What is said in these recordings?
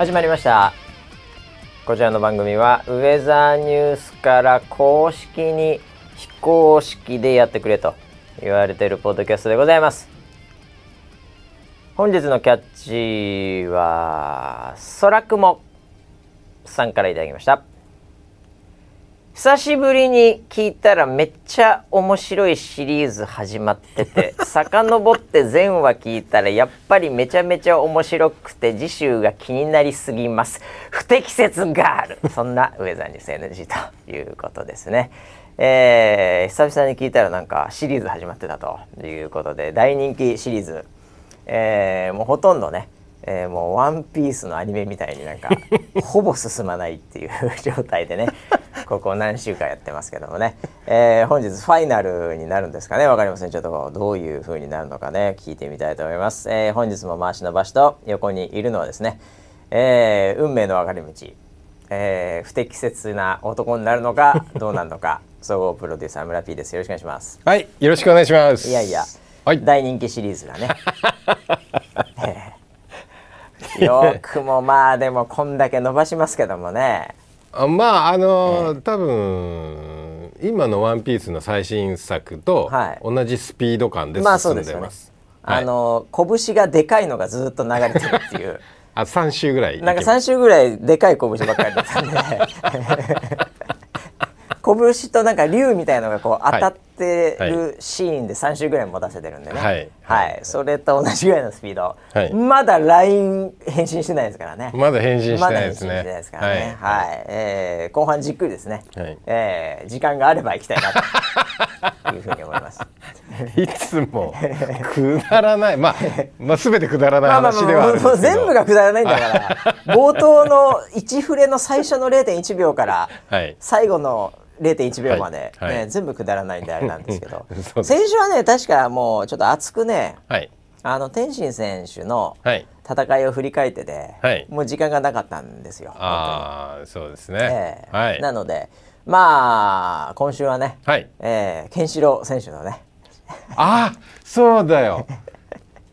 始まりました。こちらの番組はウェザーニュースから公式に非公式でやってくれと言われているポッドキャストでございます。本日のキャッチは空雲さんからいただきました。久しぶりに聞いたらめっちゃ面白いシリーズ始まってて 遡って全話聞いたらやっぱりめちゃめちゃ面白くて次週が気になりすぎます。不適切があるそんなウェザーニュース NG ということですね。えー、久々に聞いたらなんかシリーズ始まってたということで大人気シリーズ、えー、もうほとんどねえー、もう「ワンピースのアニメみたいになんか ほぼ進まないっていう 状態でねここ何週間やってますけどもね、えー、本日ファイナルになるんですかね？分かりません。ちょっとどういう風になるのかね？聞いてみたいと思います、えー、本日も回しの場所と横にいるのはですね、えー、運命の分かれ道、えー、不適切な男になるのか どうなるのか総合プロデューサー村 P です。よろしくお願いします。はいよろしくお願いします。いやいや、はい、大人気シリーズがね よくもまあでもこんだけ伸ばしますけどもね。あまああのー、多分今の「ワンピースの最新作と同じスピード感で進んでます。まあ、ね、あのー、拳がでかいのがずっと流れてるっていう。あ3週ぐらいなんか3週ぐらいでかい拳ばっかりだったんで 拳となんか竜みたいのがこう当たっててるシーンで3週ぐらい持たせてるんでね、はい、はい、それと同じぐらいのスピード、はい、まだ LINE 返信してないですからね。まだ返信してないですね、ま、ですからね。はい、はい、えー、後半じっくりですね、はい、えー、時間があれば行きたいなと。いうふうに思います。いつもくだらない。まあ、まあ、全てくだらない話ではあるんですけど、全部がくだらないんだから。冒頭の1フレの最初の0.1秒から最後の0.1秒まで、はい。はい、全部くだらないんであれなんですけど。先週はね確かもうちょっと熱くね、はい、あの天心選手の戦いを振り返ってて、はい、もう時間がなかったんですよ。ああそうですね、えー、はい、なのでまあ今週はね、はい。えー、ケンシロウ選手のね。あそうだよ。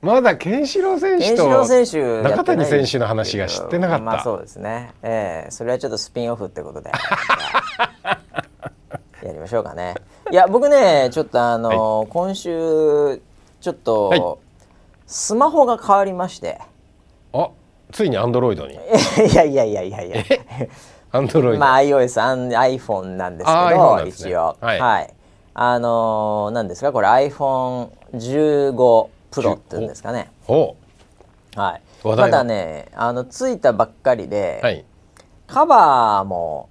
まだケンシロウ選手と中谷選手の話が知ってなかった。まあそうですね。ええー、それはちょっとスピンオフってことで。やりましょうかね。いや僕ねちょっとあの、はい、今週ちょっと、はい、スマホが変わりまして。あついにアンドロイドに。いやいやいやいやいや。アンドロイド？まあ iOS、iPhone なんですけど、ね、一応、はい、はい。あのー、なんですか？これ iPhone15 プロっていうんですかね。はい。まだねあのついたばっかりで、はい、カバーも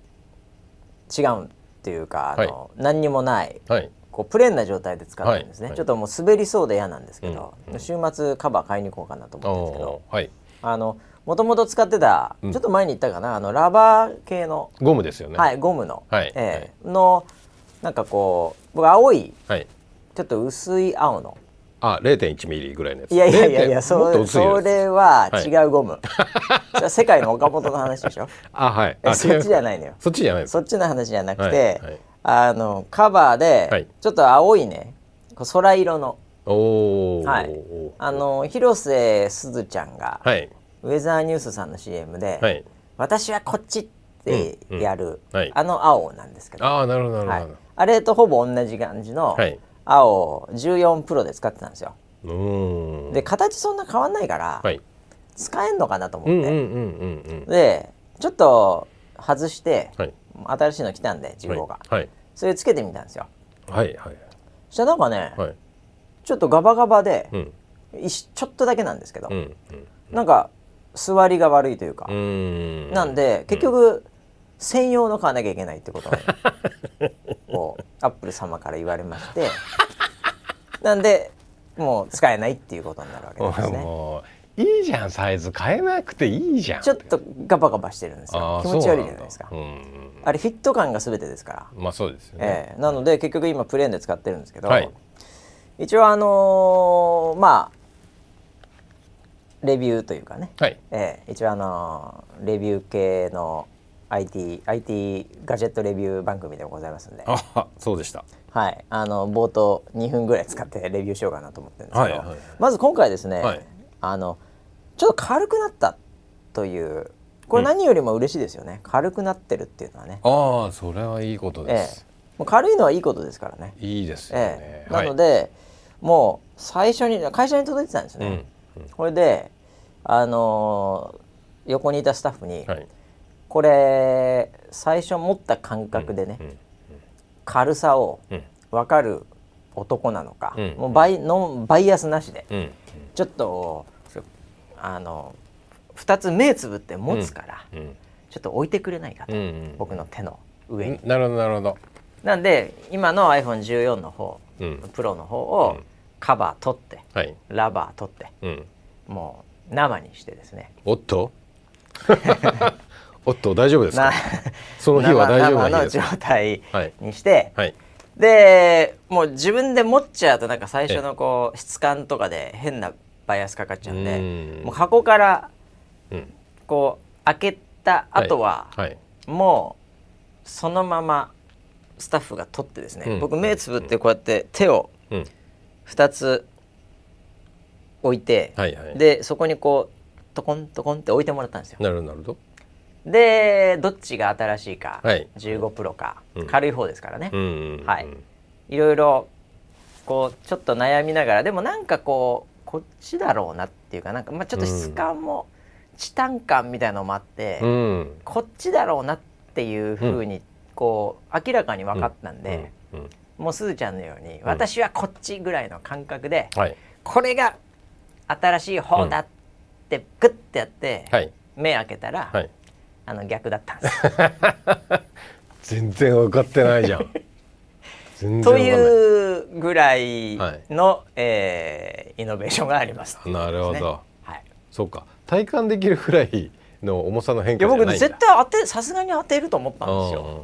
違うっていうかあの、はい、何にもない、はい、こうプレーンな状態で使ってるんですね、はい、ちょっともう滑りそうで嫌なんですけど、うん、週末カバー買いに行こうかなと思うんです。けど、はい、あのもともと使ってた、ちょっと前に言ったかなあのラバー系のゴムですよね。はいゴムの、はい。えー、のなんかこう僕青い、ちょっと薄い青のあ、0.1ミリぐらいのやつ。いやいやいやいや、そそれは違うゴム。はい、世界の岡本の話でしょ？あ、はい。そっちじゃないのよ。そっちじゃない。そっちの話じゃなくて、はいはい、あのカバーで、ちょっと青いね、空色の。おはい。あの広瀬すずちゃんが、はい、ウェザーニュースさんの CM で、はい、私はこっちってやる、あの青なんですけど。あなるほどなるほど、あれとほぼ同じ感じの。はい青14プロで使ってたんですよ。で形そんな変わんないから、はい、使えんのかなと思って。でちょっと外して、はい、新しいの来たんで15が、はい、それつけてみたんですよ。はいはい。そしたらなんかね、はい、ちょっとガバガバで、うん、ちょっとだけなんですけど、うんうん、なんか座りが悪いというか。なんで結局、専用の買わなきゃいけないってこと。を、アップル様から言われまして。なんでもう使えないっていうことになるわけですね。いいじゃんサイズ。変えなくていいじゃん。ちょっとガバガバしてるんですよ。気持ち悪いじゃないですか、うん、あれフィット感が全てですから。まあそうですよね、えー、なので結局今プレーンで使ってるんですけど、はい、一応あのー、まあレビューというかね、はい。えー、一応あのー、レビュー系の IT, IT ガジェットレビュー番組でもございますんで。あそうでした。はい。あの冒頭2分ぐらい使ってレビューしようかなと思ってるんですけど、はいはい、まず今回ですね、はい、あのちょっと軽くなったというこれ何よりも嬉しいですよね、うん、軽くなってるっていうのはね。ああそれはいいことです、ええ、もう軽いのはいいことですからね。いいですよね、ええ、なので、はい、もう最初に会社に届いてたんですね、うんうん、これであのー、横にいたスタッフに、はい、これ最初持った感覚でね、軽さを分かる男なのか、もうバイのバイアスなしで、ちょっとあの2つ目つぶって持つから、ちょっと置いてくれないかと、僕の手の上に。なるほどなるほど。なんで今の iPhone14 の方、プロの方をカバー取って、はい、ラバー取って、もう生にしてですね。おっと？おっと大丈夫ですか？その日は大丈夫なの状態にして、はい。はい、でもう自分で持っちゃうとなんか最初のこう質感とかで変なバイアスかかっちゃうんでもう箱からこう開けた後は、もうそのままスタッフが取ってですね、うん、僕目つぶってこうやって手を2つ置いて、でそこにこうトコントコンって置いてもらったんですよ。なるほどでどっちが新しいか、はい、15プロか、うん、軽い方ですからね、うんうんうん、はい。いろいろこうちょっと悩みながらでもなんかこうこっちだろうなっていうかなんか、まあ、ちょっと質感も、チタン感みたいなのもあって、うん、こっちだろうなっていうふうにこう明らかに分かったんで、うん。うん、もうすずちゃんのように、私はこっちぐらいの感覚で、はい、これが新しい方だってグッてやって、はい、目開けたら、はいあの逆だったんです。全然分かってないじゃん。というぐらいの、はい、えー、イノベーションがあります、ね、なるほど、はい、そうか。体感できるぐらいの重さの変化いや僕絶対当てさすがに当てると思ったんですよ。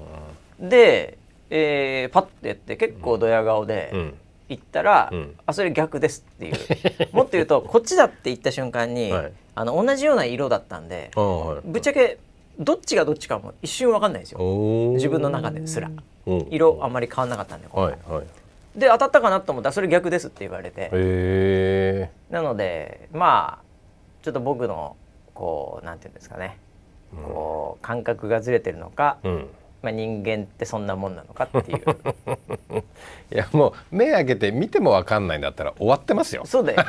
で、えー、パッてやって結構ドヤ顔で、うん。言ったら、うん、あそれ逆ですっていう。もっと言うとこっちだって言った瞬間に、はい、あの同じような色だったんで、はい、ぶっちゃけどっちがどっちかも一瞬わかんないですよ。自分の中ですら、うん、色あんまり変わんなかったんで、はいはい、で当たったかなと思ったらそれ逆ですって言われて。なのでまあちょっと僕のこうなんていうんですかね、うん、こう感覚がずれてるのか、うんまあ、人間ってそんなもんなのかっていう。いやもう目開けて見ても分かんないんだったら終わってますよ。そうだよ、ね、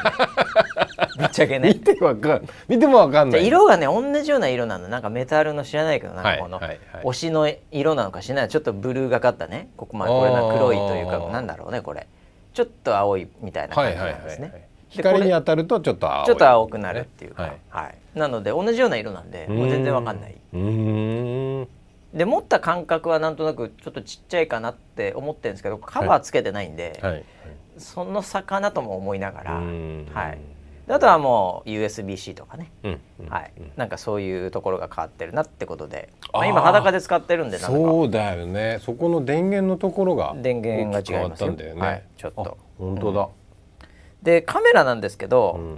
ぶっちゃけね。見てわかん見ても分かんない。色がね同じような色なの。なんかメタルの知らないけどなんかこの、はいはいはい、推しの色なのか知らない。ちょっとブルーがかったね。ここまでこれな黒いというかなんだろうねこれ。ちょっと青いみたいな感じなんですね、はい。はいはいはい光に当たるとちょっと青ちょっと青くなるっていうか、はい、はい、なので同じような色なんでもう全然わかんない。うんで持った感覚はなんとなくちょっとちっちゃいかなって思ってるんですけどカバーつけてないんで、はい。はい、その差かなとも思いながら、はい、あとはもう USB-C とかね、うん。うん、はい、なんかそういうところが変わってるなってことで、まあ、今裸で使ってるんでそうだよね。そこの電源のところが電源が違いますよ。ね、はい、ちょっと。本当だ、うん、でカメラなんですけど、うん、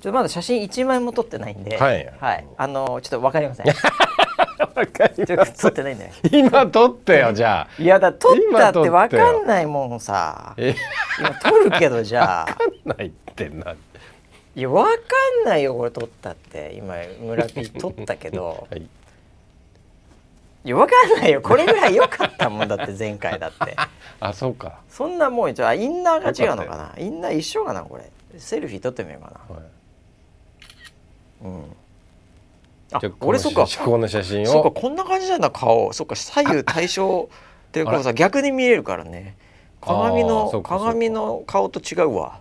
ちょっとまだ写真1枚も撮ってないんで、はい、はい、あのちょっと分かりません 撮ってないんだよ今撮ってよじゃあ。いやだ撮ったって分かんないもんさ。今撮るけどじゃあ。分かんないってないや分かんないよこれ撮ったって。今村ピ撮ったけど、はい、いや分かんないよ。これぐらい良かったもんだって前回だって。あそうか。そんなもんじゃあインナーが違うのかな？インナー一緒かなこれ。セルフィー撮ってみようかな、はい、うんあ俺そっか。この写真を。そっかこんな感じなんだ顔。そっか左右対称っていうかさ逆に見えるからね。鏡の鏡の顔と違うわ、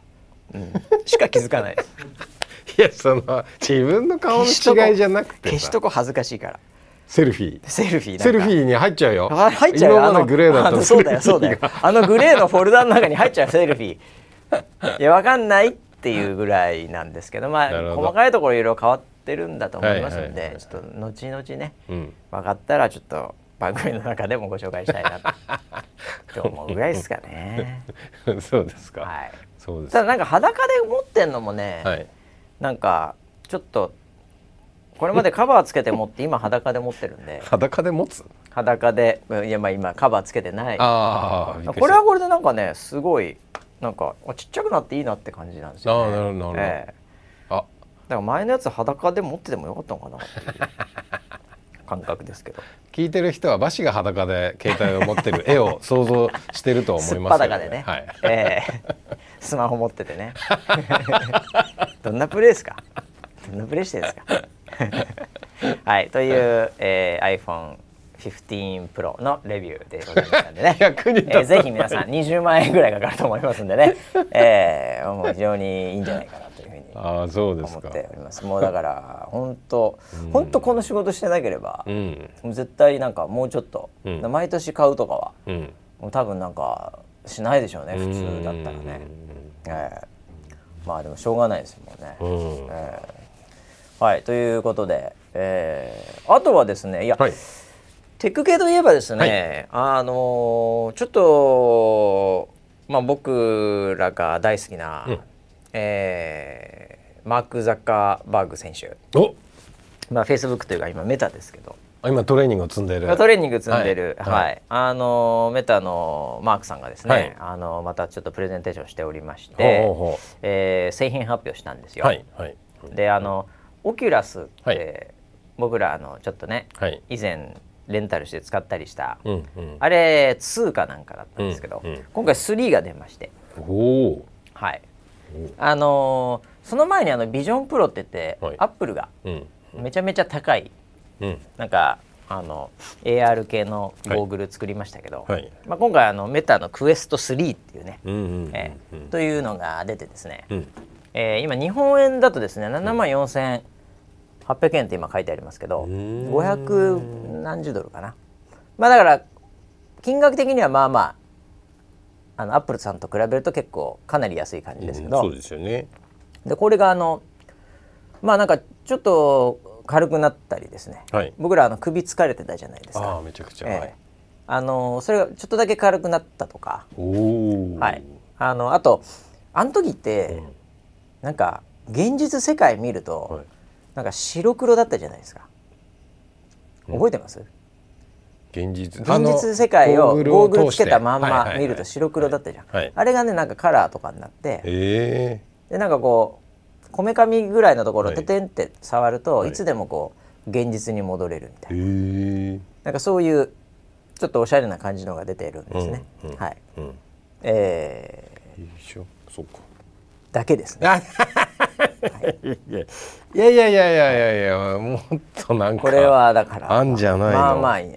うん、しか気づかない。いやその自分の顔の違いじゃなくて消しとこ恥ずかしいから。セルフィー。セルフィーセルフィーに入っちゃうよ。入っちゃうよ。あのグレーだとそうだよそうだよ。あのグレーのフォルダの中に入っちゃうセルフィー。いやわかんないっていうぐらいなんですけどまあ細かいところいろいろ変わってってるんだと思いますんで、ちょっと後々ね、うん、分かったらちょっと番組の中でもご紹介したいなと 思うぐらいですかね。そうですか。はい。そうです。ただなんか裸で持ってんのもね、はい、なんかちょっとこれまでカバーつけて持って今裸で持ってるんで。裸で持つ？裸でいやまあ今カバーつけてない。ああ。これはこれでなんかねすごいなんかちっちゃくなっていいなって感じなんですよ、ね。ああなるほど。えーだから前のやつ裸で持っててもよかったのかなっていう感覚ですけど。聞いてる人は馬氏が裸で携帯を持ってる絵を想像してると思いますけどね。でね、はい、えー、スマホ持っててね。どんなプレイですか？どんなプレイしてるんですか？はいという、えー、iPhone 15 Pro のレビューでございましたんでね。えー、ぜひ皆さん20万円ぐらいかかると思いますんでね、えー、もう非常にいいんじゃないかなとあそうです思っております。もうだから 本当本当この仕事してなければ、うん、絶対なんかもうちょっと、うん、毎年買うとかは、うん、もう多分なんかしないでしょうね普通だったらね、えー、まあでもしょうがないですもんね、えー、はいということで、えー、あとはですねいや、はい。テック系といえばですね、はい、あのちょっと、まあ、僕らが大好きな、うん、えー、マーク・ザッカーバーグ選手。まあ、フェイスブックというか今メタですけど。今トレーニングを積んでる。トレーニング積んでる、はい、はい、あのメタのマークさんがですね、はい、あのまたちょっとプレゼンテーションしておりまして、ほえー、製品発表したんですよ。はい。はい、であの Oculus って、僕らあのちょっとね、以前レンタルして使ったりした、うんうん、あれ2かなんかだったんですけど、うんうん、今回3が出まして。はいあのー、その前にあの Vision Pro って言って、はい、アップルがめちゃめちゃ高い、うん、なんかあの AR 系のゴーグル作りましたけど、はい、まあ、今回あの Meta の Quest 3っていうね、うんうんうんうん、えー、というのが出てですね、うん、えー、今日本円だとですね7万4千800円って今書いてありますけど500何十ドルかな。まあだから金額的にはまあまああのアップルさんと比べると結構かなり安い感じですけど、そうですよね。でこれがあのまあなんかちょっと軽くなったりですね、はい、僕らあの首疲れてたじゃないですか。あめちゃくちゃ、えー、はい、あのそれがちょっとだけ軽くなったとか。はい。あのあとあの時って、うん、なんか現実世界見ると、はい。なんか白黒だったじゃないですか。覚えてます、現実。現実世界をゴーグルつけたまんま見ると白黒だったじゃん、はい。はい、あれがねなんかカラーとかになって、え。ー、でなんかこうこめかみぐらいのところててんって触ると、はい、いつでもこう現実に戻れるみたいな、え。ー、なんかそういうちょっとおしゃれな感じのが出ているんですね、うんうん、はい、うん、えー、よいしょ。そうか。だけですね。い。やいやいやいやいやいやもっとなんかこれはだからあんじゃないまあまあいい、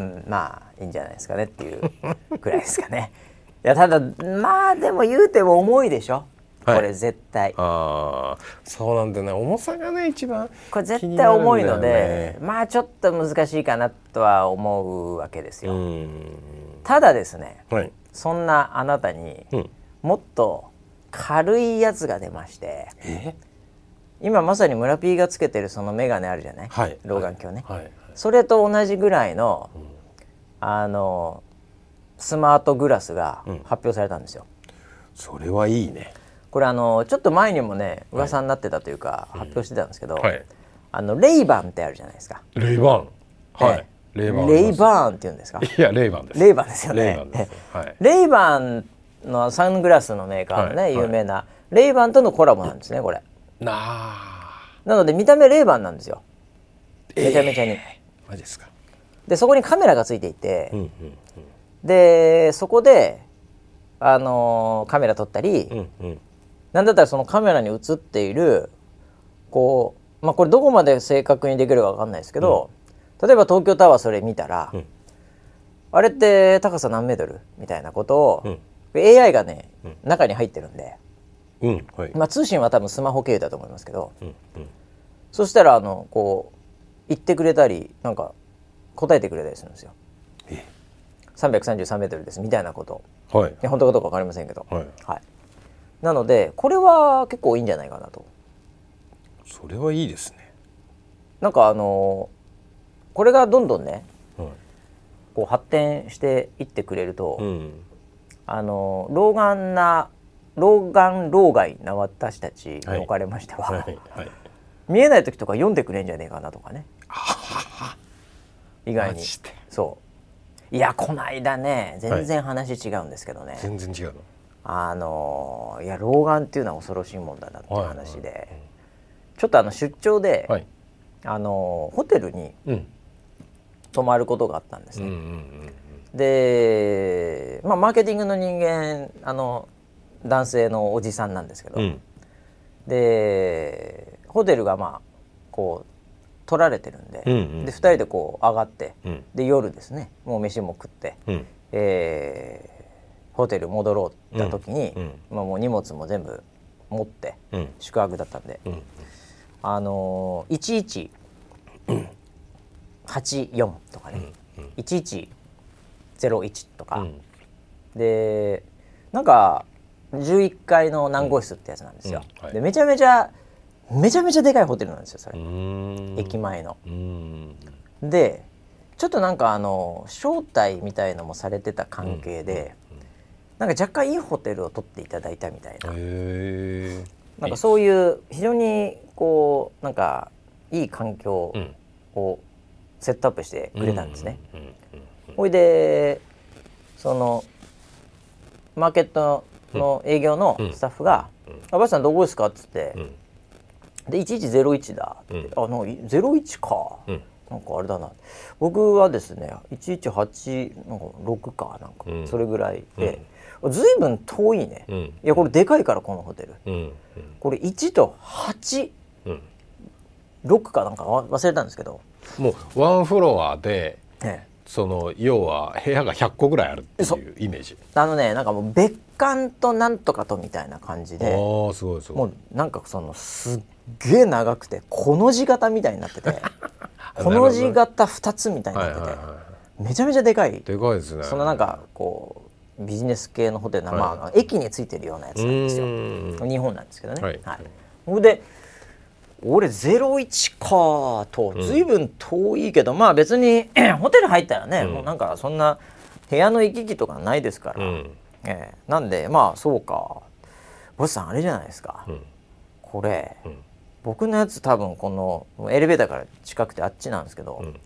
うん、まあいいんじゃないですかねっていうくらいですかね。いやただまあでも言うても重いでしょ。これ絶対、ああそうなんだよね。重さがね一番これ絶対重いので、まあちょっと難しいかなとは思うわけですよ。ただですね、はい、そんなあなたに、もっと軽いやつが出ましてえ？今まさに村 P がつけてるその眼鏡あるじゃない、はい、老眼鏡ね、はい。はい、それと同じぐらいの、うん、あのスマートグラスが発表されたんですよ、うん、それはいいね。これあのちょっと前にもね噂になってたというか、発表してたんですけど、あのレイバンってあるじゃないですか。レイバン。はい、レイバンレイバンって言うんですか？いやレイバンです。レイバンですよね。レイバンはい、レイバンのサングラスのメーカーのね、有名なレイバンとのコラボなんですねこれ。ななので見た目レーバンなんですよ。めちゃめちゃに、えー、マジですかでそこにカメラがついていて、うんうんうん、でそこであのー、カメラ撮ったり、うんうん、なんだったらそのカメラに映っているこうまあこれどこまで正確にできるか分かんないですけど、うん、例えば東京タワーそれ見たら、うん、あれって高さ何メートル？みたいなことを、うん、AI がね、中に入ってるんで、うんはい。まあ、通信は多分スマホ経由だと思いますけど、うんうん、そしたらあのこう言ってくれたりなんか答えてくれたりするんですよ。え333メートルですみたいなこと、はい、本当かどうか分かりませんけど、はい、はい、なのでこれは結構いいんじゃないかなと。それはいいですね。なんかあのこれがどんどんね、はい、こう発展していってくれると、うん、あの老眼な老眼老害な私たちにおかれましては、はい。はい、見えない時とか読んでくれんじゃねえかなとかね意外に。そう。いやこの間ね全然話違うんですけどね、全然違うの。あのいや老眼っていうのは恐ろしいもんだなっていう話で、ちょっとあの出張で、あのホテルに、うん、泊まることがあったんですね。うんうんうん、で、まあ、マーケティングの人間あの男性のおじさんなんですけど、うん、でホテルがまあこう取られてるんでうんうん、で2人でこう上がって、うん、で夜ですね。もう飯も食って、うん、えー、ホテル戻ろうった時に、うん、まあ、もう荷物も全部持って、宿泊だったんで、あのー、1184とかね、うん。うん、1101とか、でなんか11階の何号室ってやつなんですよ。はい、でめちゃめちゃめちゃめちゃでかいホテルなんですよそれ。駅前の。でちょっとなんかあの招待みたいのもされてた関係で、なんか若干いいホテルを取っていただいたみたいな。なんかそういう非常にこうなんかいい環境をセットアップしてくれたんですね。ほいでそのマーケットの営業のスタッフが「あばさんどこですか?」っつってで1101だって、うん、あの01か、うん、なんかあれだな。僕はですね118なんか6かなんか、うん、それぐらいで、ずいぶん遠いね、うん、いやこれでかいからこのホテル、うん、これ1と86、うん、かなんか忘れたんですけど。もうワンフロアで、ええ、その要は部屋が100個ぐらいあるっていうイメージ。あのねなんかもう別館となんとかとみたいな感じで。あすごいすごい。もうなんかそのすっげえ長くてこの字型みたいになってて この字型2つみたいになってて、めちゃめちゃでかい。でかいですね。そのなんかこうビジネス系のホテルな、はい、まあ駅についてるようなやつなんですよ。日本なんですけどね。はい、はい、で俺01かと随分遠いけど、うん、まあ別に ホテル入ったらね、うん、もうなんかそんな部屋の行き来とかないですから、うん、えー、なんでまあそうか。ボスさんあれじゃないですか、うん、これ、僕のやつ多分このエレベーターから近くてあっちなんですけど、うん、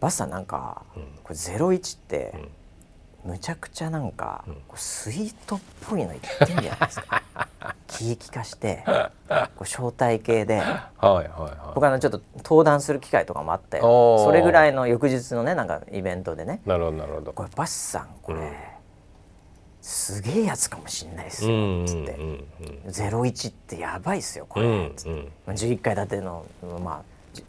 バスさんなんか、うん、これ01って、うん、むちゃくちゃなんか、スイートっぽいの言ってんじゃないですか。気利かしてこう招待系で、はいはいはい、僕あのちょっと登壇する機会とかもあってそれぐらいの翌日のねなんかイベントでね。なるほどなるほど。これバスさんこれ、すげえやつかもしんないですよ」つって「ゼロ一ってやばいっすよこれ」つって、まあ、11階建てのま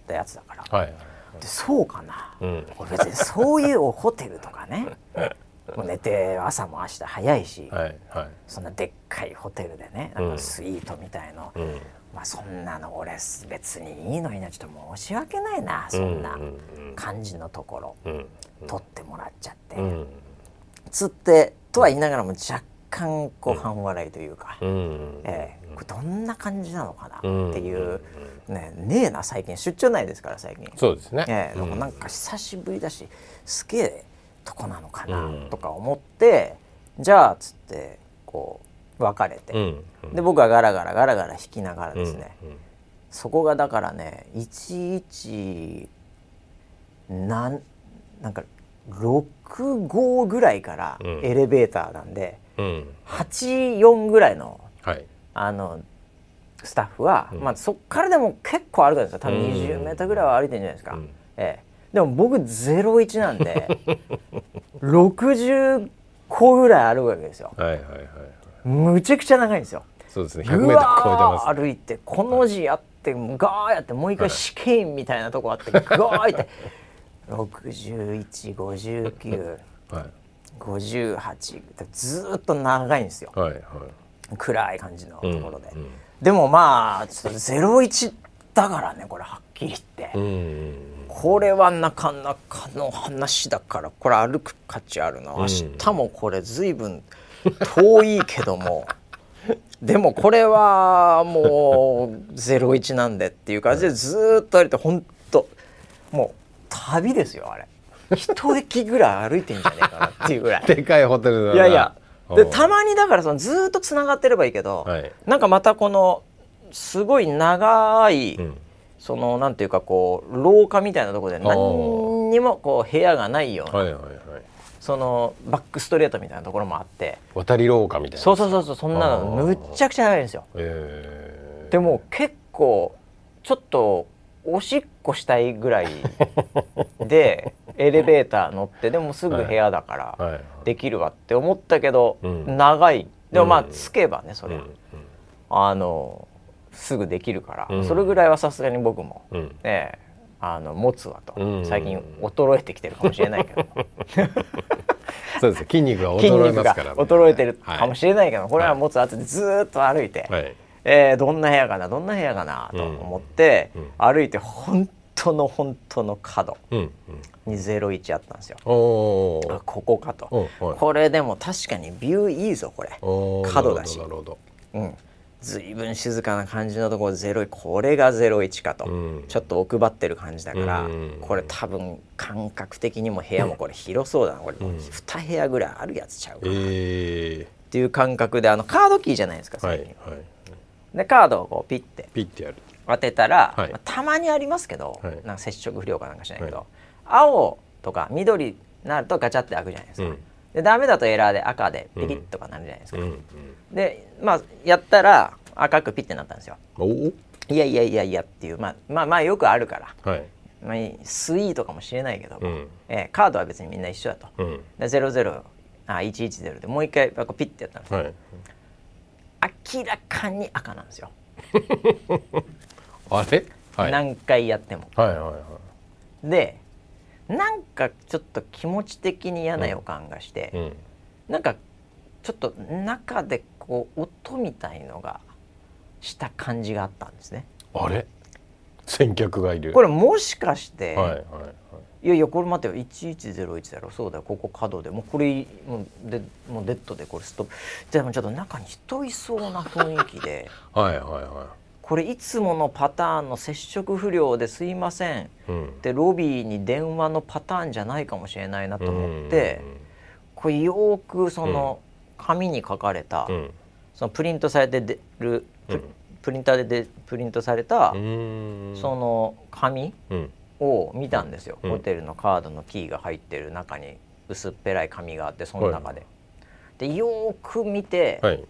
あやつだから、はい、でそうかな、うん、俺別にそういうホテルとかね。もう寝て朝も明日早いし、はいはい、そんなでっかいホテルでねあのスイートみたいの、うん、まあそんなの俺別にいいのになちょっと申し訳ないなそんな感じのところ、うん、取ってもらっちゃって、つってとは言いながらも若干こう半笑いというか、うん、えー、これどんな感じなのかなっていう、ねねえな最近。出張ないですから最近。そうですね、えー、でもなんか久しぶりだしすげえとこなのかなとか思って、じゃあっつってこう別れて、で僕はガラガラガラガラ弾きながらですね、そこがだからね11なんなんか6号ぐらいからエレベーターなんで、うん、84ぐらいのはい、あのスタッフは、うん、まあ、そっからでも結構歩くんですよ。多分20メートルぐらいは歩いてるんじゃないですか、うん、ええ、でも僕01なんで 60個ぐらい歩くわけですよ、はいはいはい、むちゃくちゃ長いんですよ。そうですね。100メートル超えてます。歩いてこの字やってガーやってもう一回試験みたいなとこあってガーって6159、はい、58ずっと長いんですよ、はいはい、暗い感じのところで、うん。うん、でもまあちょっと01だからねこれはっきり言って、うん、これはなかなかの話だからこれ歩く価値あるの。明日もこれ随分遠いけども。でもこれはもう01なんでっていう感じでずっと歩いて本当もう旅ですよあれ。一駅ぐらい歩いてんじゃねえかなっていうぐらい。でかいホテルだいやいや。でたまにだからそのずっとつながってればいいけど、はい、なんかまたこのすごい長い、うん、そのなんていうかこう廊下みたいなところで何にもこう部屋がないような、はいはいはい、そのバックストレートみたいなところもあって。渡り廊下みたいな。そうそうそうそうそんなのむっちゃくちゃ長いんですよ、えー、でも結構ちょっとおしっこしたいぐらいで エレベーター乗ってでもすぐ部屋だからできるわって思ったけど、長い。でもまあつけばねそれ、うん、あのすぐできるから、それぐらいはさすがに僕も、ねあの持つわと、最近衰えてきてるかもしれないけど。そうです筋肉が衰えますから、ね、衰えてるかもしれないけど、はい、これは持つ後でずっと歩いて、はい、えー、どんな部屋かなどんな部屋かなと思って、うん、歩いて本当の本当の角に01あったんですよ。うんうん、あここかと、これでも確かにビューいいぞこれ。角だし。うん、ずいぶん。静かな感じのところ01これが01かと、うん、ちょっと奥ばってる感じだから、うん、これ多分感覚的にも部屋もこれ広そうだなこれ、うん、2部屋ぐらいあるやつちゃうかな、えー、っていう感覚であのカードキーじゃないですか最近、はいはい、でカードをこうピッてピッてやる。当てたら、はい、まあ、たまにありますけど、はい、なんか接触不良かなんかしないけど、青とか緑になるとガチャって開くじゃないですか、でダメだとエラーで赤でピリッとかなるじゃないですか、うんうん、でまあやったら赤くピッてなったんですよ。いやいやいやいやっていうまあまあまあよくあるから、はい。まあ、スイートかもしれないけども、うん、えー、カードは別にみんな一緒だと、うん、で00あ110でもう一回こうピッてやったんですよ、はい、明らかに赤なんですよ。あれ、はい、何回やっても、はいはいはい、でなんかちょっと気持ち的に嫌な予感がして、うん、なんかちょっと中でこう音みたいのがした感じがあったんですね。あれ？先客がいる。これもしかして、はいはいはい、いやいやこれ待てよ。1101だろ。そうだよ。ここ角で。もうこれもうでもうデッドで。これストップ。でもちょっと中に人いそうな雰囲気で。はいはいはい。これいつものパターンの接触不良ですいません、うん、でロビーに電話のパターンじゃないかもしれないなと思って、これよくその紙に書かれた、うん、そのプリントされて出るプ,、プリンターでプリントされたその紙を見たんですよ、ホテルのカードのキーが入ってる中に薄っぺらい紙があってその中で。でよく見て、はい。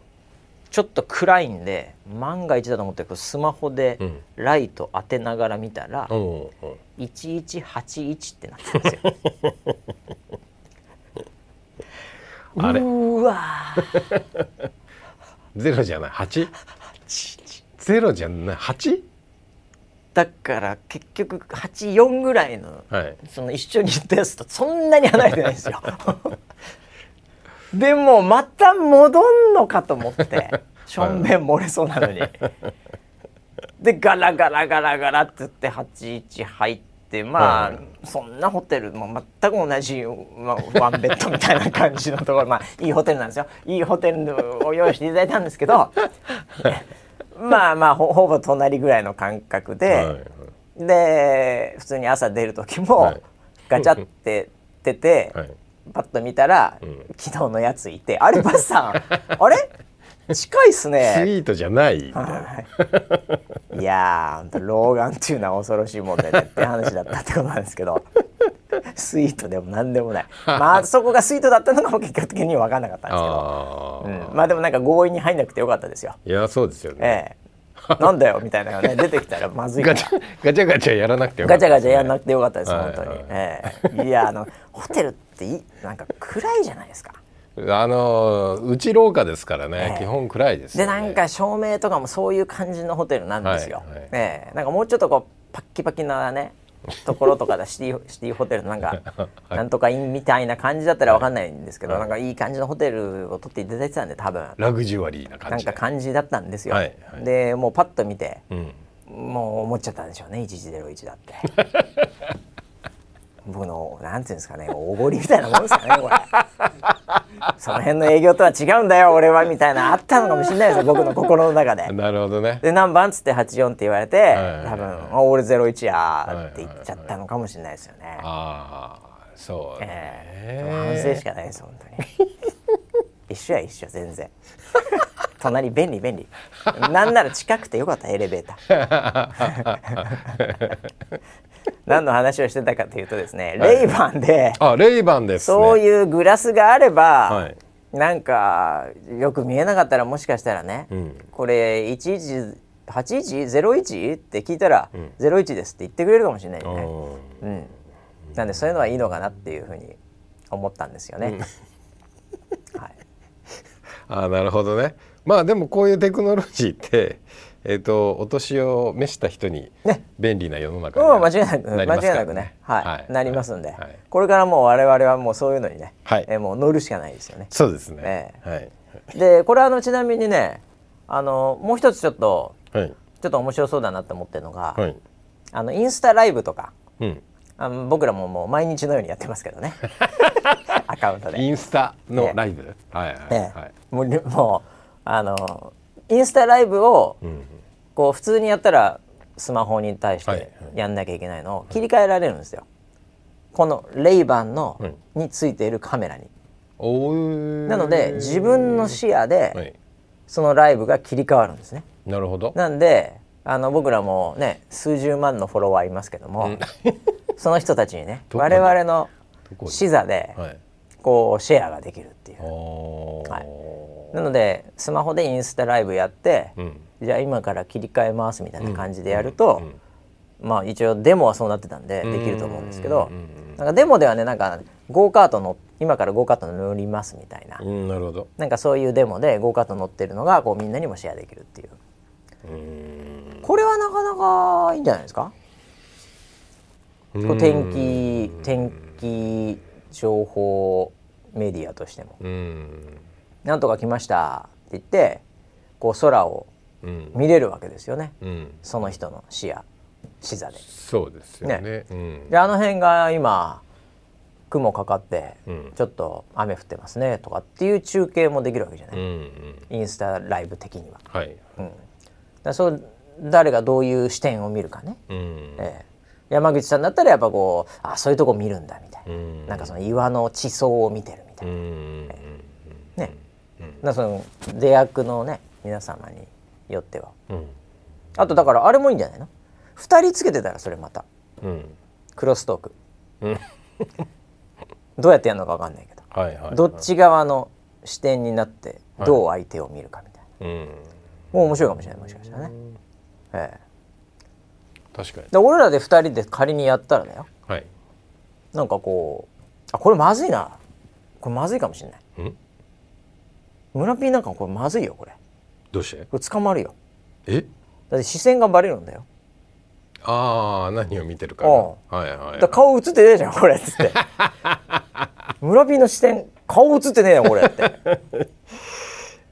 ちょっと暗いんで万が一だと思ってスマホでライト当てながら見たら、うん、1181ってなってるんですよ。あれ。うわ ゼロじゃない。八。ゼロじゃない。八？だから結局84ぐらいの、はい、その一緒に行ったやつとそんなに離れてないんですよ。でもまた戻んのかと思ってしょんべん漏れそうなのに。でガラガラガラガラって言って81入ってまあ、そんなホテルも全く同じ、まあ、ワンベッドみたいな感じのところまあいいホテルなんですよいいホテルを用意していただいたんですけど まあまあほぼ隣ぐらいの感覚で、はいはい、で普通に朝出る時も、ガチャって出て。はい。パッと見たら、うん、昨日のやついて「あれバスさんあれ？近いっすね」スイートじゃない。みたいな、はい、いやー老眼っていうのは恐ろしいもんでねって話だったってことなんですけど。スイートでも何でもない。まあ そこがスイートだったのが結果的に分かんなかったんですけど、うん、まあでもなんか強引に入んなくてよかったですよ。いやそうですよね、ええ。なんだよみたいなね出てきたらまずいガチャガチャガチャやらなくてよかった、ね、ガチャガチャやらなくてよかったです、はい、本当に、ええ。いやあのホテルっていなんか暗いじゃないですかあの内廊下ですからね、えー、基本暗いです、ね、でなんか照明とかもそういう感じのホテルなんですよ、はいはい、えー、なんかもうちょっとこうパッキパキなね ところとかでシティシティホテルなんか、なんとかインみたいな感じだったら分かんないんですけど、はい、なんかいい感じのホテルを取っていただいてたんで多分。ラグジュアリーな感じなんか感じだったんですよ、はいはい、でもうパッと見て、うん、もう思っちゃったんでしょうね1101だって 僕のなんていうんですかねおごりみたいなもんですかねこれ。その辺の営業とは違うんだよ俺はみたいなあったのかもしれないですよ僕の心の中で。なるほどね。で何番っつって84って言われて、はいはいはい、多分「俺01や」って言っちゃったのかもしれないですよね、はいはいはい、ああそうね、えー、反省しかないです本当に。一緒や一緒全然。隣便利便利。なんなら近くてよかったエレベーター 何の話をしてたかというとですね、レイバンであレイバンです、そういうグラスがあれば、はい、なんかよく見えなかったらもしかしたらね、うん、これ118101って聞いたら、うん、01ですって言ってくれるかもしれないよね。うん。なんでそういうのはいいのかなっていうふうに思ったんですよね。はい、あなるほどね。まあでもこういうテクノロジーってえーと、お年を召した人に便利な世の中にな、ね、間違いなく、間違いなくね、はい、はい、なりますんで、はい、これからもう我々はもうそういうのにね、はい、えー、もう乗るしかないですよね。そうですね。えー、はい。でこれあのちなみにね、あのもう一つちょっと、はい、ちょっと面白そうだなと思ってるのが、はい、あのインスタライブとか、うん、あの僕らももう毎日のようにやってますけどね、アカウントで。インスタのライブ、ね、はいはいはい。もうもうあのインスタライブをこう普通にやったらスマホに対してやんなきゃいけないのを切り替えられるんですよ。このレイバンのについているカメラに。なので自分の視野でそのライブが切り替わるんですね。なるほど。なんであの僕らもね数十万のフォロワーいますけども、その人たちにね我々の視座でこうシェアができるっていう。はいなのでスマホでインスタライブやって、うん、じゃあ今から切り替えますみたいな感じでやると、まあ一応デモはそうなってたんでできると思うんですけど、なんかデモではねなんかゴーカートの今からゴーカート乗りますみたいな、なるほど。なんかそういうデモでゴーカート乗ってるのがこうみんなにもシェアできるっていう。これはなかなかいいんじゃないですか？こう天気天気情報メディアとしても。なんとか来ました」って言ってこう空を見れるわけですよね、うん、その人の視野視座で。そうですよね。ね。うん、であの辺が今雲かかって、ちょっと雨降ってますねとかっていう中継もできるわけじゃない、うんうん、インスタライブ的には。はい。うん、だそう誰がどういう視点を見るかね、うん。えー、山口さんだったらやっぱこうあそういうとこ見るんだみたいな、うん、なんかその岩の地層を見てるみたいな、うんえー、ねなその出役のね皆様によっては、うん、あとだからあれもいいんじゃないの？2人つけてたらそれまた、うん、クロストーク、うん、どうやってやるのか分かんないけど、はいはいはい、どっち側の視点になってどう相手を見るかみたいな、はい、もう面白いかもしれないもしかしたらね、ええ。確かに。で俺らで2人で仮にやったらだよ、はい、なんかこうあこれまずいな。これまずいかもしれない村ピーなんかこれまずいよこれ。どうして？これ捕まるよ。え？だって視線がバレるんだよ。ああ何を見てるかはいはい、はい、顔映ってねえじゃんこれっつって。村ピーの視点顔映ってねえよこれって。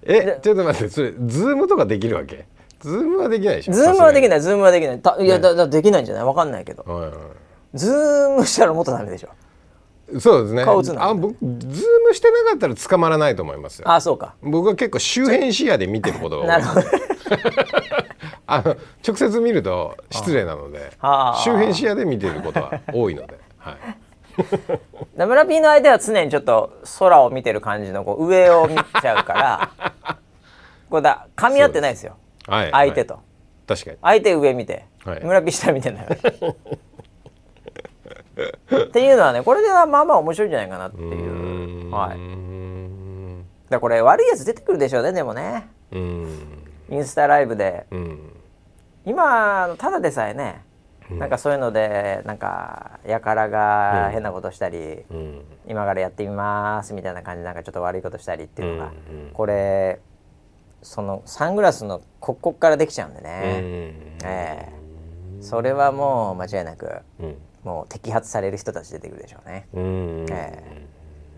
えちょっと待ってそれズームとかできるわけ？ズームはできないでしょズームはできないズームはできない。たいや、ね、だだできないんじゃない？わかんないけど、はいはい、ズームしたらもっとダメでしょそうですね。顔映あ僕ズームしてなかったら捕まらないと思いますよ。あそうか。僕は結構周辺視野で見てることが多い。あの直接見ると失礼なので周辺視野で見てることは多いので、はい、ナムラピーの相手は常にちょっと空を見てる感じのこう上を見ちゃうからこれだ噛み合ってないですよ、はい、相手と、確かに。相手上見て、はい、村ピー下見てんだよっていうのはねこれではまあまあ面白いんじゃないかなっていう。はい。だこれ悪いやつ出てくるでしょうねでもね。インスタライブで。今ただでさえねなんかそういうのでなんかやからが変なことしたり、今からやってみますみたいな感じでなんかちょっと悪いことしたりっていうのが、これそのサングラスのここからできちゃうんでね、えー、それはもう間違いなく、もう摘発される人たち出てくるでしょうね。うえ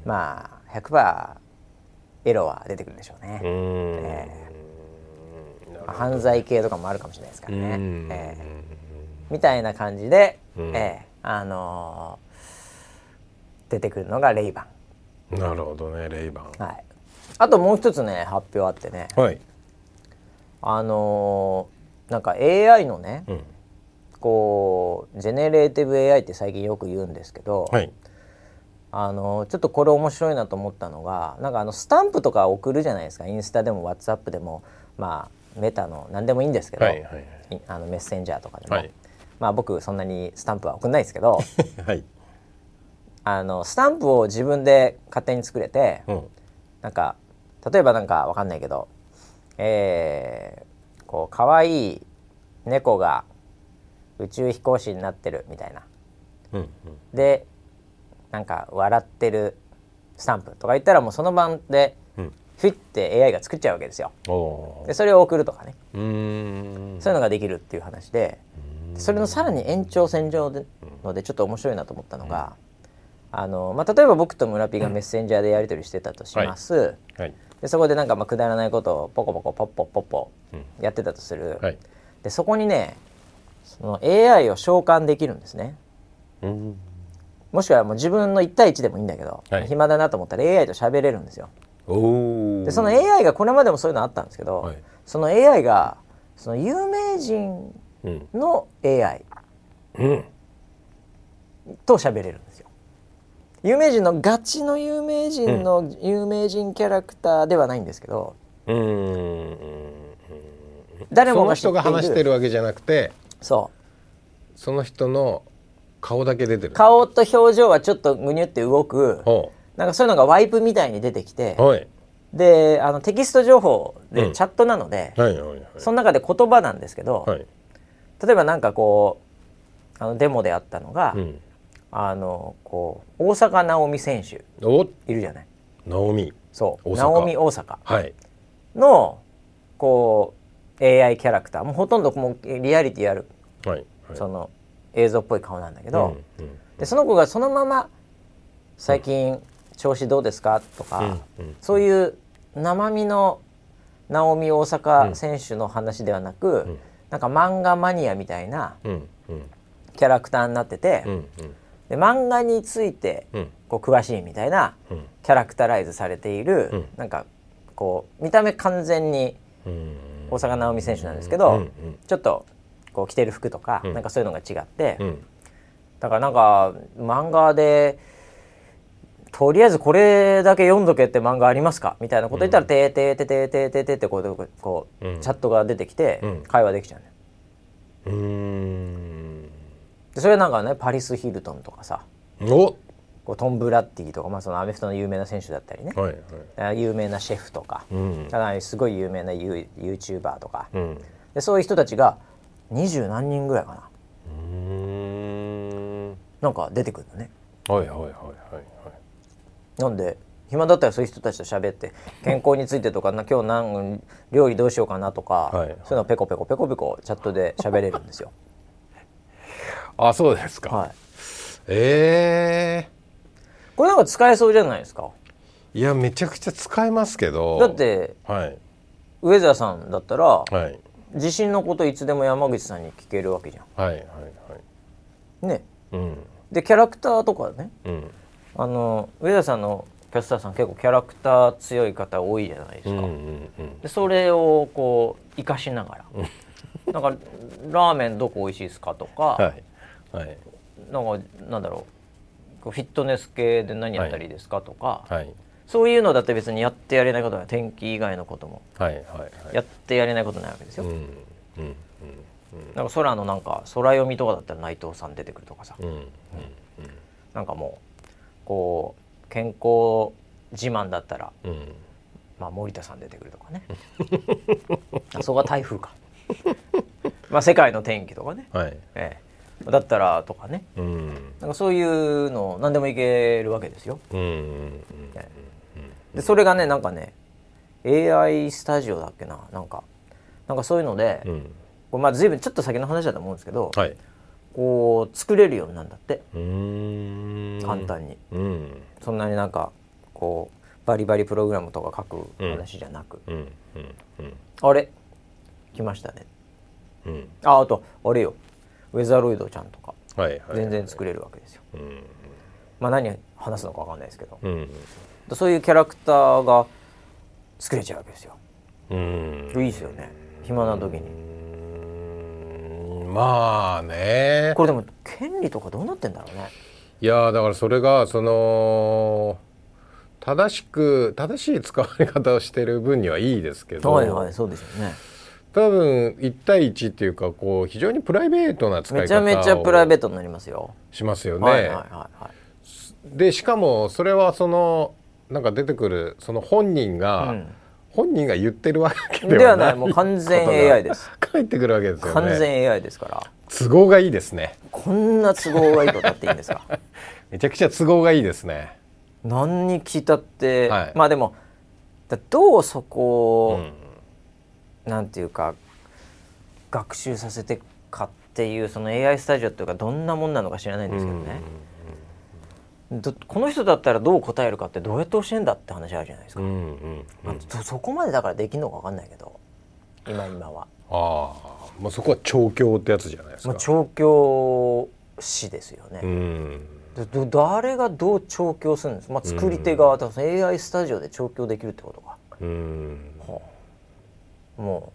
ー、まあ100%エロは出てくるでしょうね。えー、犯罪系とかもあるかもしれないですからね。えー、みたいな感じで、えー、あのー、出てくるのが Ray-Ban。なるほどね Ray-Ban。はい。あともう一つね発表あってね。はい。あのー、なんか AI のね、うんこうジェネレーティブ AI って最近よく言うんですけど、はい、あのちょっとこれ面白いなと思ったのがなんかあのスタンプとか送るじゃないですか。インスタでも WhatsApp でもまあメタの何でもいいんですけど、はいはいはい、あのメッセンジャーとかでも、はい、まあ僕そんなにスタンプは送んないですけど、はい、あのスタンプを自分で勝手に作れて、うん、なんか例えばなんかわかんないけどえー、こう可愛い猫が宇宙飛行士になってるみたいな。うんうん。でなんか笑ってるスタンプとか言ったらもうその晩でうん。フィッて AI が作っちゃうわけですよ。おでそれを送るとかね。そういうのができるっていう話で。それのさらに延長線上でのでちょっと面白いなと思ったのが、あのまあ、例えば僕と村ピーがメッセンジャーでやり取りしてたとします、はい。でそこでなんかまあくだらないことをポコポコポッポッポッポやってたとする、はい。でそこにねその AI を召喚できるんですね。うん。もしくはもう自分の1対1でもいいんだけど、はい。暇だなと思ったら AI と喋れるんですよ。でその AI がこれまでもそういうのあったんですけど、はい。その AI がその有名人うん。の AI うんと喋れるんですよ。有名人のガチの有名人の有名人キャラクターではないんですけど、うーん。誰もその人が知っている。が話してるわけじゃなくてそその人の顔だけ出てる。う顔と表情はちょっとぐにゅって動く。ほなんかそういうのがワイプみたいに出てきて。うはい。であのテキスト情報うん。でチャットなので、はいはいはい。その中で言葉なんですけど、はい。例えばなんかこうあのデモであったのが、うん。あのこう大坂なおみ選手おいるじゃない。直美。そう。大阪。直美大阪はい。のこう AI キャラクター。もうほとんどもうリアリティある、はいはい。その映像っぽい顔なんだけど、うんうん。でその子がそのまま「最近調子どうですか?」とか、うんうん。そういう生身の直美大阪選手の話ではなく、ん。なんか漫画マニアみたいなうんうんキャラクターになってて、うん。で漫画についてうん。こう詳しいみたいなうん。キャラクタライズされている、うん。なんかこう見た目完全にうん大阪なおみ選手なんですけど、うんうん。ちょっとこう着てる服とか、うん。なんかそういうのが違って、うん。だからなんか漫画でとりあえずこれだけ読んどけって漫画ありますか？みたいなこと言ったら「てーてーてーてーてーてーてー」ってこうこう、うん。チャットが出てきて、うん。会話できちゃうねうーん。でそれなんかねパリス・ヒルトンとかさ。おこうトム・ブラッディとか、まあ、そのアメフトの有名な選手だったりね、はいはい。あ有名なシェフとか、うん。だからすごい有名なユー YouTuber とか、うん。でそういう人たちが二十何人ぐらいかな。うーん。なんか出てくるのね。はいはいはいはいはい。なんで暇だったらそういう人たちと喋って健康についてとかな今日何料理どうしようかなとか、はいそういうのをペコペコペコペコチャットで喋れるんですよ。あそうですか、はい、えこれなんか使えそうじゃないですか？えいやめちゃくちゃ使えますけど。だってはい。ウェザーさんだったらはい。地震のこといつでも山口さんに聞けるわけじゃはいはいはい。ん。ね。うん。でキャラクターとかね。うん。あのウェザーさんのキャスターさん結構キャラクター強い方多いじゃないですか。うんうんうん。でそれをこう生かしながら、なんかラーメンどこ美味しいですかとか、はいはい。なんかなんだろうこうフィットネス系で何やったらいいですかとか、はい。そういうのだって別にやってやれないことは天気以外のことも。やってやれないことないわけですよ。なんか空のなんか空読みとかだったら内藤さん出てくるとかさ、うんうんなんかもうこう健康自慢だったら、うんうん。まあ、森田さん出てくるとかね。あそこは台風か。まあ世界の天気とかね、はい。ええ、だったらとかね。うん。なんかそういうの何でもいけるわけですよ。でそれがねなんかね AI スタジオだっけな。なんかなんかそういうので、うん。これまあ随分ちょっと先の話だと思うんですけど、はい。こう作れるようになるんだって。簡単に、うん。そんなになんかこうバリバリプログラムとか書く話じゃなく、あれ？来ましたね。うん。ああとあれよウェザーロイドちゃんとか全然作れるわけですよ、うんまあ何話すのかわかんないですけど、うんそういうキャラクターが作れちゃうわけですよ。うん。いいですよね。暇な時に。うん。まあね。これでも権利とかどうなってんだろうね。いやーだからそれがその正しく正しい使われ方をしてる分にはいいですけど、はいはいそうですよね多分1対1っていうかこう非常にプライベートな使い方をめちゃめちゃプライベートになりますよ、しますよね。はいはいはいはい。でしかもそれはそのなんか出てくるその本人が、うん。本人が言ってるわけではない。い。もう完全 AI です。返ってくるわけですよね。完全 AI ですから。都合がいいですね。こんな都合がいいことあっていいんですか？めちゃくちゃ都合がいいですね。何に聞いたって、はい。まあでもだどうそこを、うんなんていうか学習させてかっていうその AI スタジオっていうかどんなもんなのか知らないんですけどね、どこの人だったらどう答えるかってどうやって教えんだって話あるじゃないですか、うんうんうん。まあそそこまでだからできんのか分かんないけど今今は。ああ。まあそこは調教ってやつじゃないですか。もう調教師ですよね、うん。誰がどう調教するんですまあ作り手側だから AI スタジオで調教できるってことか、うん。はあも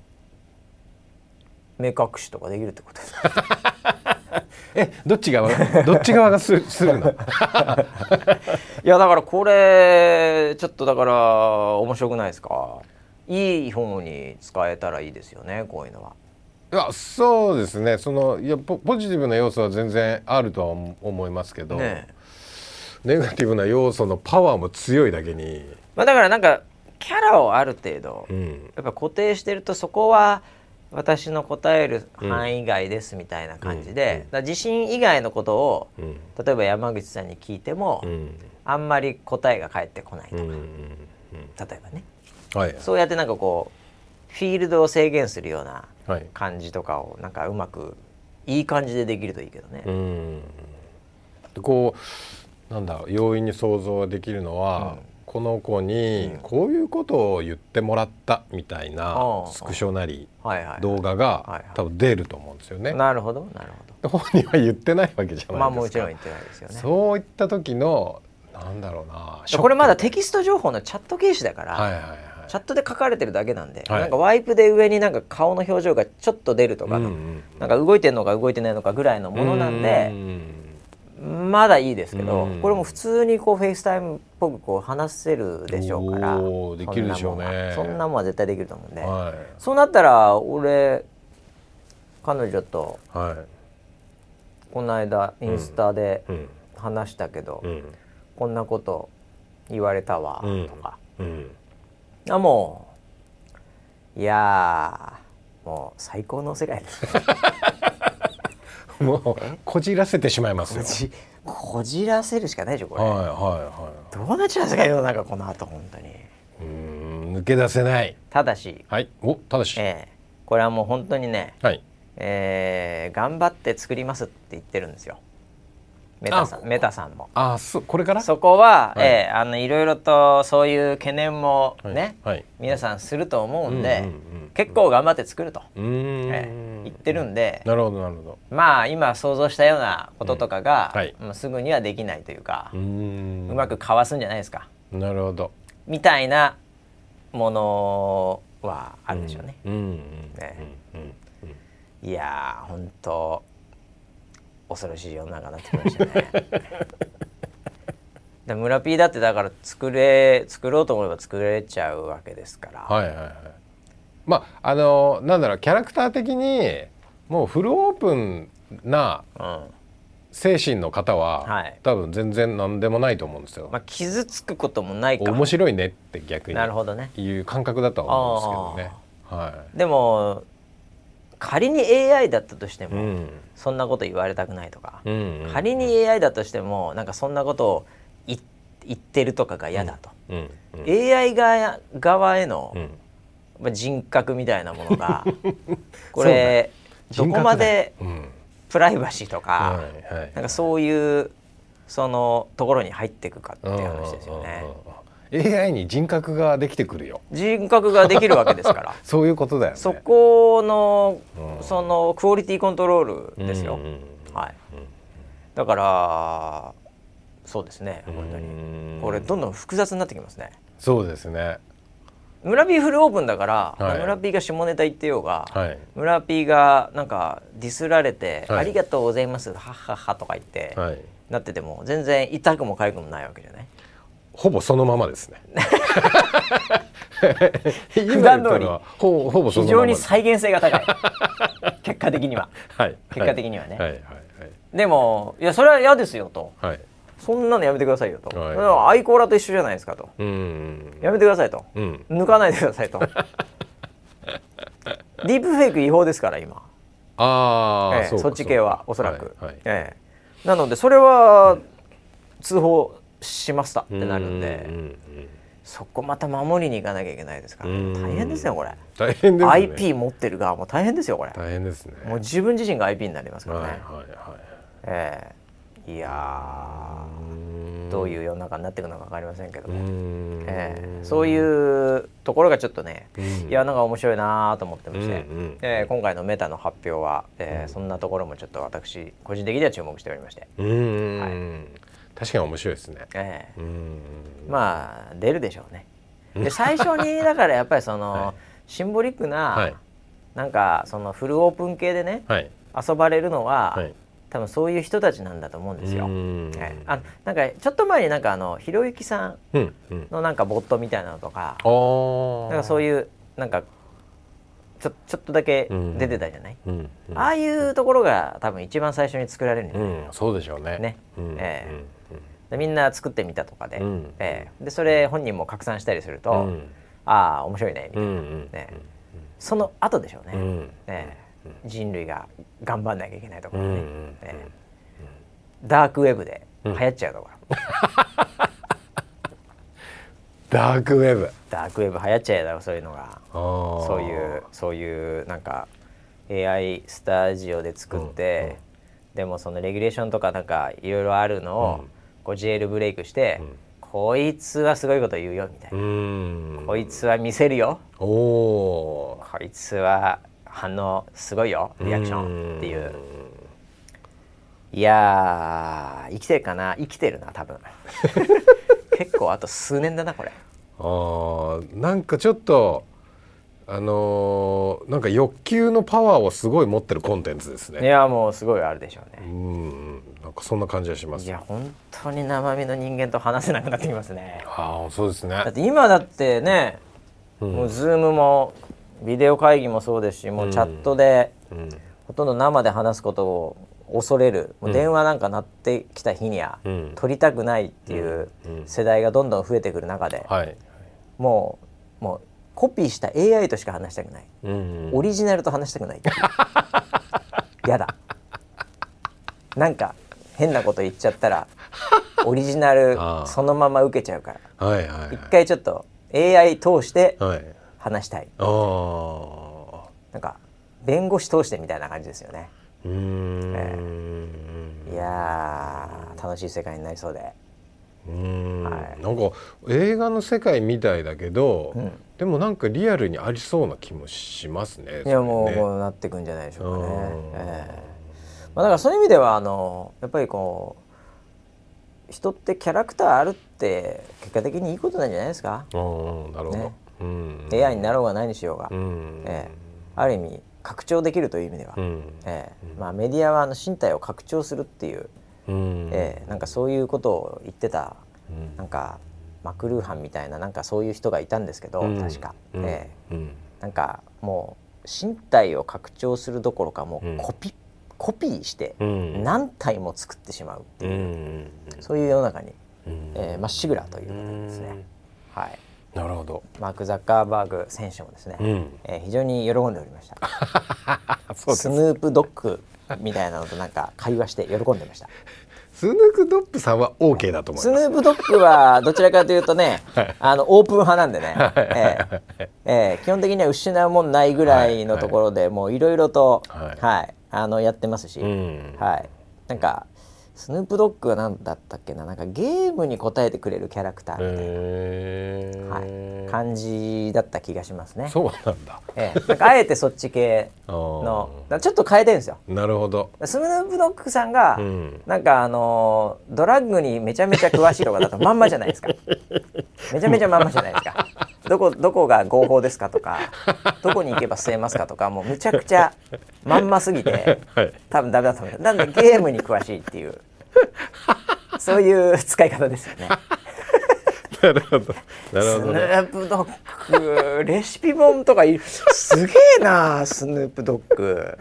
う目隠しとかできるってこと？ですかえどっち側？どっち側がすするの？いやだからこれちょっとだから面白くないですか？いい方に使えたらいいですよねこういうのは。いやそうですね。そのいやポポジティブな要素は全然あるとは思思いますけど、ねネガティブな要素のパワーも強いだけに、まあ、だからなんかキャラをある程度うん。やっぱ固定してるとそこは私の答える範囲外ですみたいな感じで、うん。地震以外のことをうん。例えば山口さんに聞いても、うん。あんまり答えが返ってこないとか、うんうん例えばね。はい。そうやってなんかこうフィールドを制限するようなはい。感じとかをなんかうまくいい感じでできるといいけどね。うん。でこうなんだ容易に想像できるのは、うんこの子にうん。こういうことを言ってもらったみたいなスクショなり動画はいがはい多分出ると思うんですよね。なるほどなるほで本人は言ってないわけじゃないですど。か。まあもちろん言ってないですよね。そういった時のなんだろうなこれまだテキスト情報のチャット形式だから、はいはいはい。チャットで書かれてるだけなんで、はい。なんかワイプで上になんか顔の表情がちょっぽ出るとかの、うんうん。なんか動いてるのか動いてないのかぐらいのものなんでう、んまだいいですけど、うん。これも普通にこう FaceTime っぽくこう話せるでしょうからできるでしょうね。そんなもんは絶対できると思うんで、はい。そうなったら俺彼女とはい。この間インスタでうん。話したけど、うん。こんなこと言われたわうん。とか、うん。あもういやーもう最高の世界です。ね もうこじらせてしまいますよ。こじこじらせるしかないでしょこれ、はいはいはどうなっちゃうんですか世の中この後本当にい。うーん抜け出せない。ただし、はい。おただし。ええこれはもう本当にね、はい。えー頑張って作りますって言ってるんですよメタさあんメタさんもあそうこれから？そこは、はいええあのいろいろとそういう懸念もね、はい。はい。皆さんすると思うんで、うんうんうん結構頑張って作ると。ええ言ってるんで、なるほどなるほど。まあ今想像したようなこととかが、うんはいもうすぐにはできないというかう。うまくかわすんじゃないですかなるほど。みたいなものはあるでしょうね。いやー本当恐ろしい世の中になってきましたね。で村 P だってだから作れ作ろうと思えば作れちゃうわけですから、はいはいはい。まああのなんだろうキャラクター的にもうフルオープンなうん精神の方は、はい多分全然何でもないと思うんですよ。まあ、傷つくこともないか面白いねって逆になるほどねいう感覚だとは思うんですけどね。はでも仮に AI だったとしてい。も、うん。そんなこと言われたくないとか、うんうん仮に AI だとしてもなんかそんなことを言言ってるとかが嫌だと、うんうん。AI 側側への、うん。まあ、人格みたいなものが これ、どこまでプライバシーとか、はいはいなんかそういうそのところに入っていくかっていう話ですよね。うんうんうんうん AI に人格ができてくるよ。人格ができるわけですから そういうことだよね。そこのうんそのクオリティコントロールですよ。うんうんうんはい、だからそうですね本当にうんこれどんどん複雑になってきますね。そうですね。村 P フルオープンだから、はい村 P が下ネタ言ってようが、はい村 P がなんかディスられて、はいありがとうございますはっはっはとか言って、はい。なってても全然痛くも痒くもないわけじゃないほぼそのままですね。普段通りほほぼそ非のままです。常に再現性が高い。結果的には。はい。結果的にはね。はい。はい。でもいやそれは嫌ですよと。はい。はい。そんなのやめてくださいよと、はい。アイコーラと一緒じゃないですかと。うん。やめてくださいと、うん。抜かないでくださいと。ディープフェイク違法ですから今。ああ、ええそっち系はおそらく、はい。はい。ええ。なのでそれは通報しましたってなるんで、うんうんうんそこまた守りに行かなきゃいけないですから、うん。大変ですよこれ、大変ですね。IP 持ってる側も大変ですよこれ、大変ですねもう自分自身が IP になりますからね、はいはいはい。ええ。いやー。どういう世の中になっていくのか分かりませんけどうも、ん。ええ。そういうところがちょっとね、うん。いやなんか面白いなと思ってまして、うんうん。ええ今回のメタの発表は、ええそんなところもちょっと私個人的には注目しておりまして、うんうん確かに面白いですね。ええ。うん。まあ出るでしょうね。で最初にだからやっぱりその、はい。シンボリックな、はい。なんかそのフルオープン系でねはい。遊ばれるのは、はい。多分そういう人たちなんだと思うんですよ。うん。ええ。あなんかちょっと前になんかあのひろゆきさんうんうん。のなんかボットみたいなのとかあー。なんかそういうなんかちょちょっとだけ出てたじゃない、うんうん。ああいうところが多分一番最初に作られるんじゃないうんそうでしょうね。ね。うんええ。うんでみんな作ってみたとかで,、うん。ええ。でそれ本人も拡散したりすると、うん。ああ面白いねみたいな、ね。その後でしょうね、うん。ええ人類が頑張んなきゃいけないところね、うええダークウェブで流行っちゃうところ、ダークウェブ。ダークウェブ流行っちゃうだろそういうのが。そそういうそういうなんか AI スタジオで作って、でもそのレギュレーションとかなんかいろいろあるのを、うんこうジェールブレイクして、ん。こいつはすごいこと言うよみたいな、うん。こいつは見せるよ。こいつは反応すごいよリアクション。っていう。いやー生きてるかな？生きてるな多分。結構あと数年だなこれ。あーなんかちょっとあのーなんか欲求のパワーをすごい持ってるコンテンツですいねやもうすごいあるでしょううね、ん。なんかそんな感じがします。いや本当に生身の人間と話せなくなってきますね。ああそうですね。だって今だってね、うん。もう Zoom もビデオ会議もそうですしもうチャットでうん。ほとんど生で話すことを恐れる。もう電話なんか鳴ってきた日には、うん。取りたくないっていううん。世代がどんどん増えてくる中で、はい。もうもうコピーした AI としか話したくない、うんオリジナルと話したくないや だ。なんか変なこと言っちゃったらオリジナルそのまま受けちゃうから。はいはいはい。一回ちょっと AI 通してはい。話したい。ああなんか弁護士通してみたいな感じですよね。うーん。いやー楽しい世界になりそうでうーん。はい。なんか映画の世界みたいだけど、うん。でもなんかリアルにありそうな気もしますね。いやもう,、こうなっていくんじゃないでしょうかね。うん、ええ。まあ、だからそういう意味ではあのやっぱりこう人ってキャラクターあるって結果的にいいことなんじゃないですか、うんなるほど。ね。うん、AI になろうが何にしようが、うん、ええ。ある意味拡張できるという意味では、うん、ええ。まあ、メディアはあの身体を拡張するっていう、うん、ええなんかそういうことを言ってたうん。なんかマクルーハンみたいななんかそういう人がいたんですけど、うん。確か、うん。ええ。うん。なんかもう身体を拡張するどころかもうコピ,、コピーしてうん。何体も作ってしまうってういう、ん、そういう世の中に、うん。えーまっしぐらということですね、はい、なるほど。マーク・ザッカーバーグ選手もですね、うん、えー非常に喜んでおりました。スヌープドッグみたいなのとなんか会話して喜んでました。スヌークドップさんは OK だと思いスます。ヌープドッグはどちらかというとね、あのオープン派なんでね、ええ。ええ。基本的には失うもんないぐらいのところで、もういろいろと、はい。はい、あのやってますし、うん、はい、なんかスヌープドッグは何だったっけな？なんかゲームに答えてくれるキャラクターみたいな、はい、感じだった気がしますね。そうなんだ。ええ、なんかあえてそっち系の。ちょっと変えてるんですよ。なるほど。スヌープドッグさんが、うん。なんかあのードラッグにめちゃめちゃ詳しいとかだとまんまじゃないですか。めちゃめちゃまんまじゃないですかどこどこが合法ですかとかどこに行けば吸えますかとかもうむちゃくちゃまんますぎてはい。多分ダメだと思う。なんでゲームに詳しいっていうそういう使い方ですよね。なるほど。なるスヌほどね。ープドッグレシピ本とかすげえなスヌープドッグ。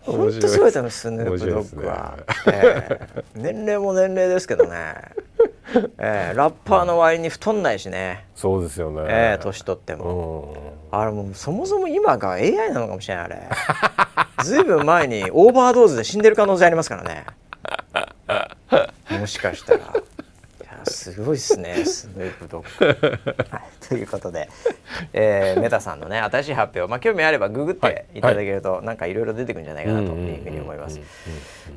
本当すごいと思うスヌープドッグは、ええ。年齢も年齢ですけどね、ええラッパーの割に太んないしね、そうですよね。ええ年取っても、うん。あれもうそもそも今が AI なのかもしれないあれ。ずいぶん前にオーバードーズで死んでる可能性ありますからね。もしかしたらすごいですねスヌープドッグ、はい、ということで、えー、メタさんのね新しい発表、まあ、興味あればググっていただけると、はい、なんかいろいろ出てくるんじゃないかなというふうに思います。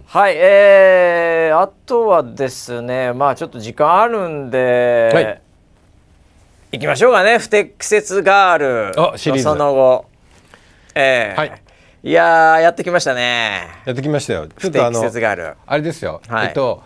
はい、えー、あとはですねまあちょっと時間あるんで、はい、いきましょうかね不適切ガールその後。えー、はいいややってきましたね。やってきましたよ。ちょっとあのあれですよ。はい、えっと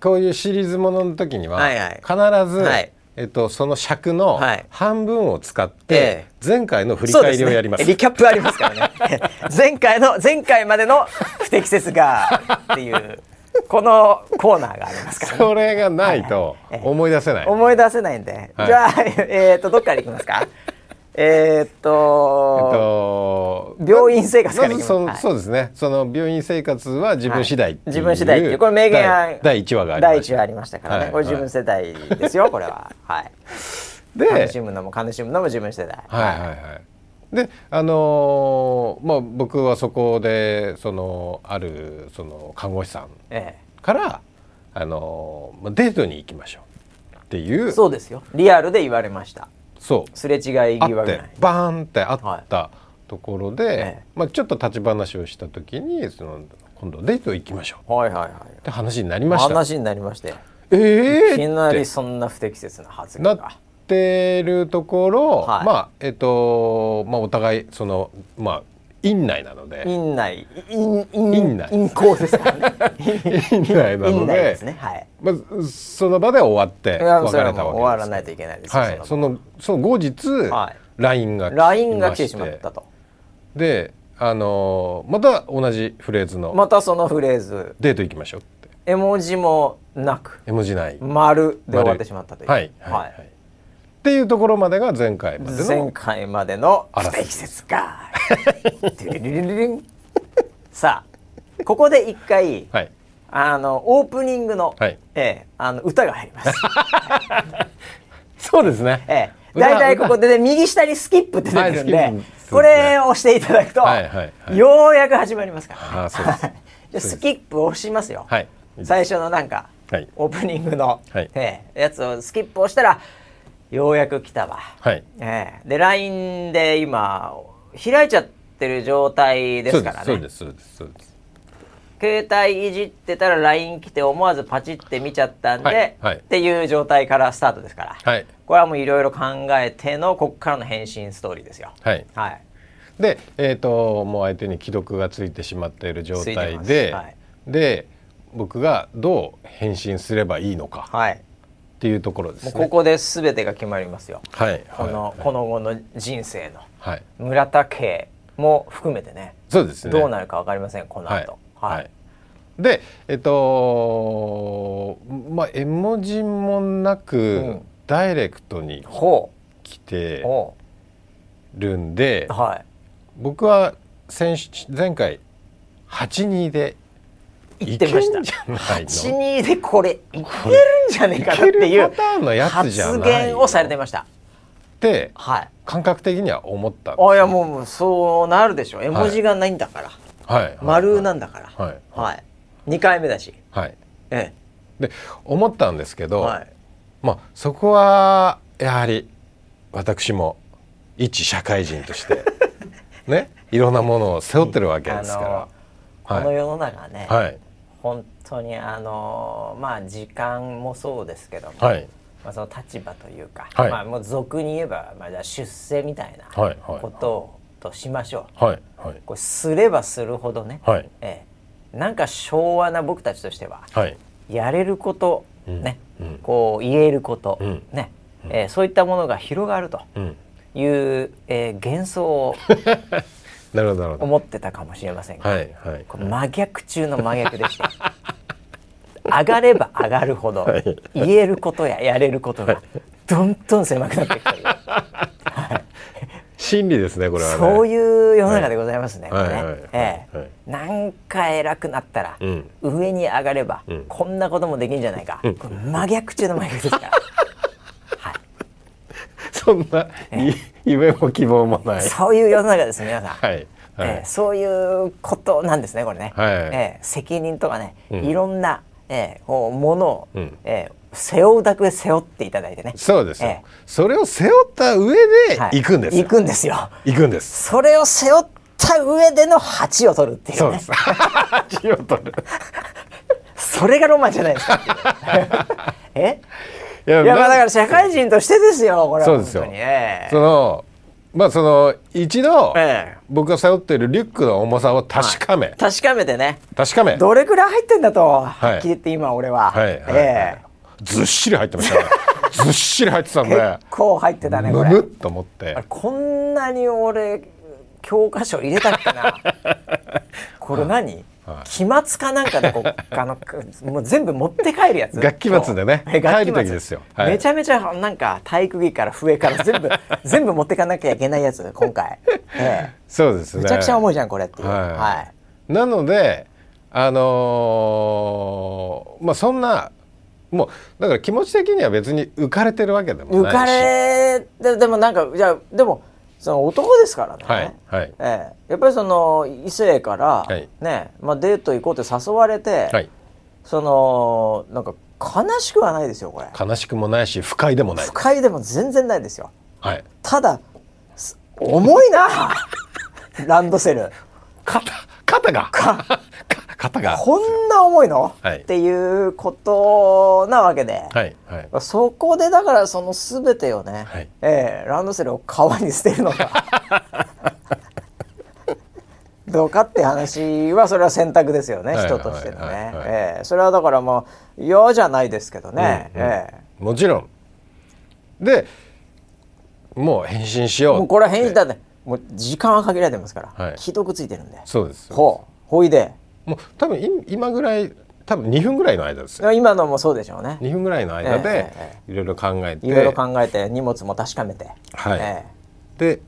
こういうシリーズものの時には、はいはい、必ず、はい、えっとその尺の半分を使って、前回の振り返りをやります。すね、リキャップありますからね。前回の前回までの不適切がっていう。このコーナーがありますから、ね、それがないと思い出せない、思い出せないんで、じゃあえっ、ー、とどっからいきますか？えー、っと、えっと、病院生活からまずそ,、そうですね。その病院生活は自分次第、はい、自分次第っていう。これ名言第1話がありました。第1話ありましたからね、はい、これ自分世代ですよ、これは。はい。で悲しむのも悲しむのも自分世代。はいはいはい。であのー、まあ僕はそこでそのあるその看護師さんから、ええ、あのー、デートに行きましょうっていう。そうですよ。リアルで言われましたそう。すれ違い際ぐらい。バーンってあったところで、はい、まあ、ちょっと立ち話をした時にその今度デート行きましょう、はいはいはい、って話になりました。話になりまして。えー、いきなりそんな不適切な発言が。なってるところ、はい、まあえっ、とまあお互いそのまあ院内なので。院内。院院内。院校ですか 院内なので、ね。はい、まあ、その場で終わって別れたわけです。終わらないといけないです。はい、そのその後日、はい、LINE が LINE が来てしまったと。であのー、また同じフレーズのまたそのフレーズ。デート行きましょうって。絵文字もなく。絵文字ない。丸で終わってしまったという。はい、はい、はいっていうところまでが前回までの前回までの不適切か さあここで一回、はい、あのオープニングの、はい、えー、あの歌が入ります。そうですね、ええ。大体ここで、ね、右下にスキップって出てるんで、はいね、これを押していただくと、はいはいはい、ようやく始まりますから、ね、じゃスキップを押しますよ、はい、最初のなんか、はい、オープニングの、はい。えー、やつをスキップをしたらようやく来たわ、はい。えー、で LINE で今開いちゃってる状態ですからね。そうですそうですそうです。携帯いじってたら LINE 来て思わずパチって見ちゃったんで、はいはい、っていう状態からスタートですから、はい、これはもういろいろ考えてのここからの返信ストーリーですよ。はい、はい、で、えーと、もう相手に既読がついてしまっている状態で、はい、で僕がどう返信すればいいのか、はい、っていうところです、ね、ここで全てが決まりますよ。はい、この、この後の人生の、はい、村田家も含めてね。そうですね。どうなるか分かりませんこの後、はい、はい、でえっとまあ絵文字もなく、うん、ダイレクトに来てるんで、はい、僕は先前回82で言ってました。82でこれいけるんじゃねえかなっていう発言をされてました。って感覚的には思ったあいやもうそうなるでしょ。絵文字がないんだから、はい、丸なんだから、はい。はい、2回目だし、はい。ええ、で思ったんですけど、はい、まあそこはやはり私も一社会人として ねいろんなものを背負ってるわけですから。この世の中ね、はい、本当にあのまあ時間もそうですけども、はい、まあ、その立場というか、はい、まあ、もう俗に言えば、まあ、じゃ出世みたいなことを、としましょう、はいはい、これすればするほどね、はい。ええ、なんか昭和な僕たちとしては、はい、やれること、ね、うん、こう言えること、うん、ねうん、えー、そういったものが広がるという、えー、幻想を なるほど思ってたかもしれませんが、はいはい、この真逆中の真逆でした。上がれば上がるほど、言えることややれることがどんどん狭くなってきてる。真理ですねこれは、ね、そういう世の中でございますね。はい、ね、ええ、なんか偉くなったら、うん、上に上がれば、うん、こんなこともできるんじゃないか。うん、真逆中の真逆ですから。はい。そんな、ええ、夢も希望もない。そういう世の中です皆さん。はい。はい、えー、そういうことなんですねこれね、はい、えー、責任とかね、うん、いろんな、えー、ものを、うん、えー、背負うだけ背負っていただいてね。そうですよ、えー、それを背負った上で行くんですよ、はい、行くんですよ。行くんです。それを背負った上での鉢を取るっていう、ね、そうです。鉢を取る。それがロマンじゃないですか えいやまあだから社会人としてですよこれは。そうですよ、えー、そのまあその一度、ええ、僕が背負っているリュックの重さを確かめ、はい、確かめてね。確かめ。どれくらい入ってんだと、はっきり言って今俺は、はい。はい、ええ。ずっしり入ってましたね。ずっしり入ってたんで。結構入ってたねこれ。むむっと思って。こんなに俺教科書入れたっけな。これ何、期末かなんかでこう あのもう全部持って帰るやつ。学期末でね。帰る時ですよ、はい、めちゃめちゃなんか体育着から笛から全部 全部持ってかなきゃいけないやつ今回、ええ、そうですね。めちゃくちゃ重いじゃんこれっていう、はい、はい、なのであのー、まあそんなもうだから気持ち的には別に浮かれてるわけでもないし。浮かれででもなんかじゃでもその男ですからね、はいはい。ええ、やっぱりその異性から、はい、ねまあ、デート行こうって誘われて、はい、そのなんか悲しくはないですよこれ。悲しくもないし不快でもない。不快でも全然ないですよ、はい、ただ重いな！ランドセル。肩肩が肩が。こんな重いの、はい、っていうことなわけで、はいはい、そこでだからその全てをね、はい、えー、ランドセルを川に捨てるのか。どうかって話はそれは選択ですよね、人としてのね、えー、それはだからまあ嫌じゃないですけどね、うんうん、えー、もちろん。でもう返信しよう。もうこれは返信だねもう時間は限られてますから、はい、既読ついてるんで。そうです。ほう。ほいでもう多分今ぐらい多分2分ぐらいの間ですよ。今のもそうでしょうね。2分ぐらいの間でいろいろ考えて。いろいろ考えて荷物も確かめて。はい、えー、で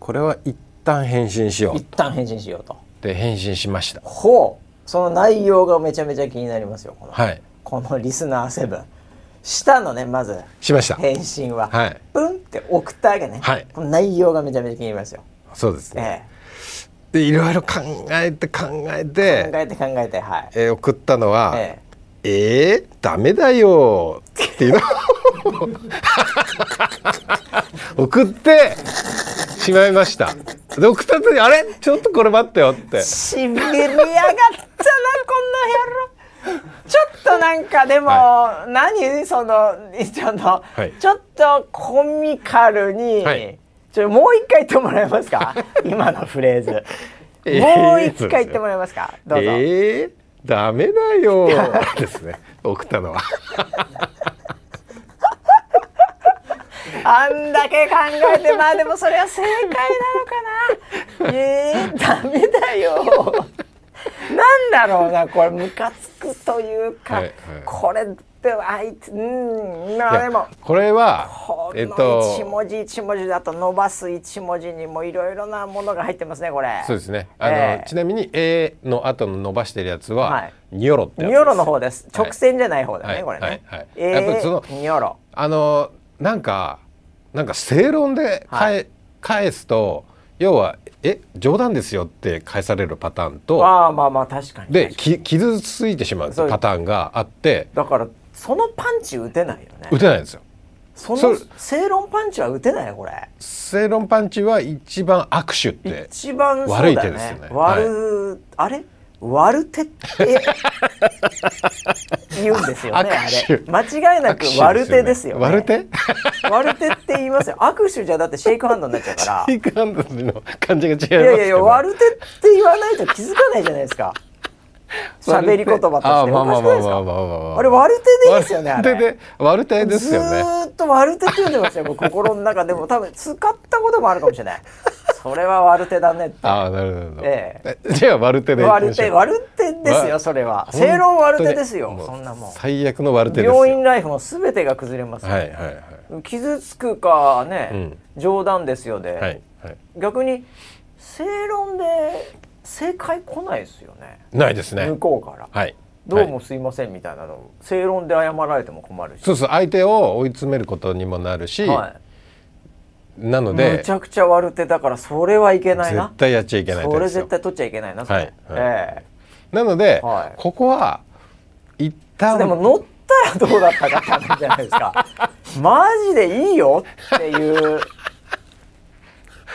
これは一旦返信しよう一旦返信しようと。で返信しました。ほう。その内容がめちゃめちゃ気になりますよこの,、はい、このリスナーセブン。したのねまずしました。返信は、はい、プンって送ったわけね、はい、この内容がめちゃめちゃ気になりますよ。そうですね、えーでいろいろ考えて考えて。考えて考えてはい、えー、送ったのは「ええ。えー、ダメだよ」っていうの。送って。しまいました。で送った後に「あれ？ちょっとこれ待ってよ」って。しびりやがったなこんな野郎。ちょっとなんかでも、はい、何？そのちょっと、はい、ちょっとコミカルに、はいちょもう一回言ってもらえますか？今のフレーズ、えー、もう一回言ってもらえますか？どうぞ。えー、ダメだよ。ですね。送ったのは。あんだけ考えてまあでもそれは正解なのかな？えー、ダメだよ。なんだろうなこれムカつくというか、はいはい、これってあいつうんまあでもこれはえっと一文字一文字だと伸ばす一文字にもいろいろなものが入ってますねこれ。そうですね。あの、えー、ちなみに A の後の伸ばしてるやつは、はい、ニョロってニョロの方です。直線じゃない方だね、はい、これね、はい。はい、えー、やっぱそのニョロ。あのなんかなんか正論で返,、はい、返すと要はえ冗談ですよって返されるパターンとあまあまあ確かに。でき傷ついてしまう。パターンがあってだからそのパンチ打てないよね。打てないんですよ。その正論パンチは打てないよこれ。正論パンチは一番握手って一番悪い手ですよね。悪、はい、あれ？悪手って言うんですよねあれ。間違いなく悪手ですよ、ね、悪手？悪手って言いますよ。握手じゃだってシェイクハンドになっちゃうから。シェイクハンドの感じが違いますいやいやいや悪手って言わないと気づかないじゃないですか 喋り言葉として。おかしくないですか？あれ悪手でいいですよねあれ。悪手ですよね。ずっと悪手って言うんでますよ心の中。でも多分使ったこともあるかもしれない。それは悪手だねって。あなるほど、ええ、じゃあ悪手で悪手悪手ですよそれは。正論悪手ですよそんなもん。最悪の悪手病院ライフも全てが崩れます、はいはいはい、傷つくかね、うん、冗談ですよで、はいはい、逆に正論で正解来ないですよね。ないですね。向こうから。はい。どうもすいませんみたいなの。正論で謝られても困るし。そうそう。相手を追い詰めることにもなるし、はい、なのでむちゃくちゃ悪手だからそれはいけないな。絶対やっちゃいけないそれ絶対取っちゃいけないなはい、はい、えー、なので、はい、ここは一旦でも乗ったらどうだったかって話じゃないですか。マジでいいよっていう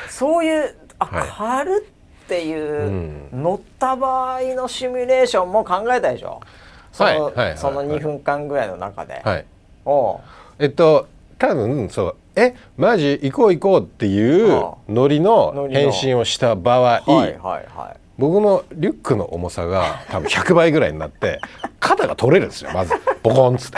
そういうあ、はい、軽っていう、うん、乗った場合のシミュレーションも考えたでしょ？その,、はいはい、その2分間ぐらいの中で。はい、おえっと多分そう。えマジ行こう行こうっていうノリの返信をした場合、はいはいはい、僕のリュックの重さが多分100倍ぐらいになって肩が取れるんですよまず。ボコンっつって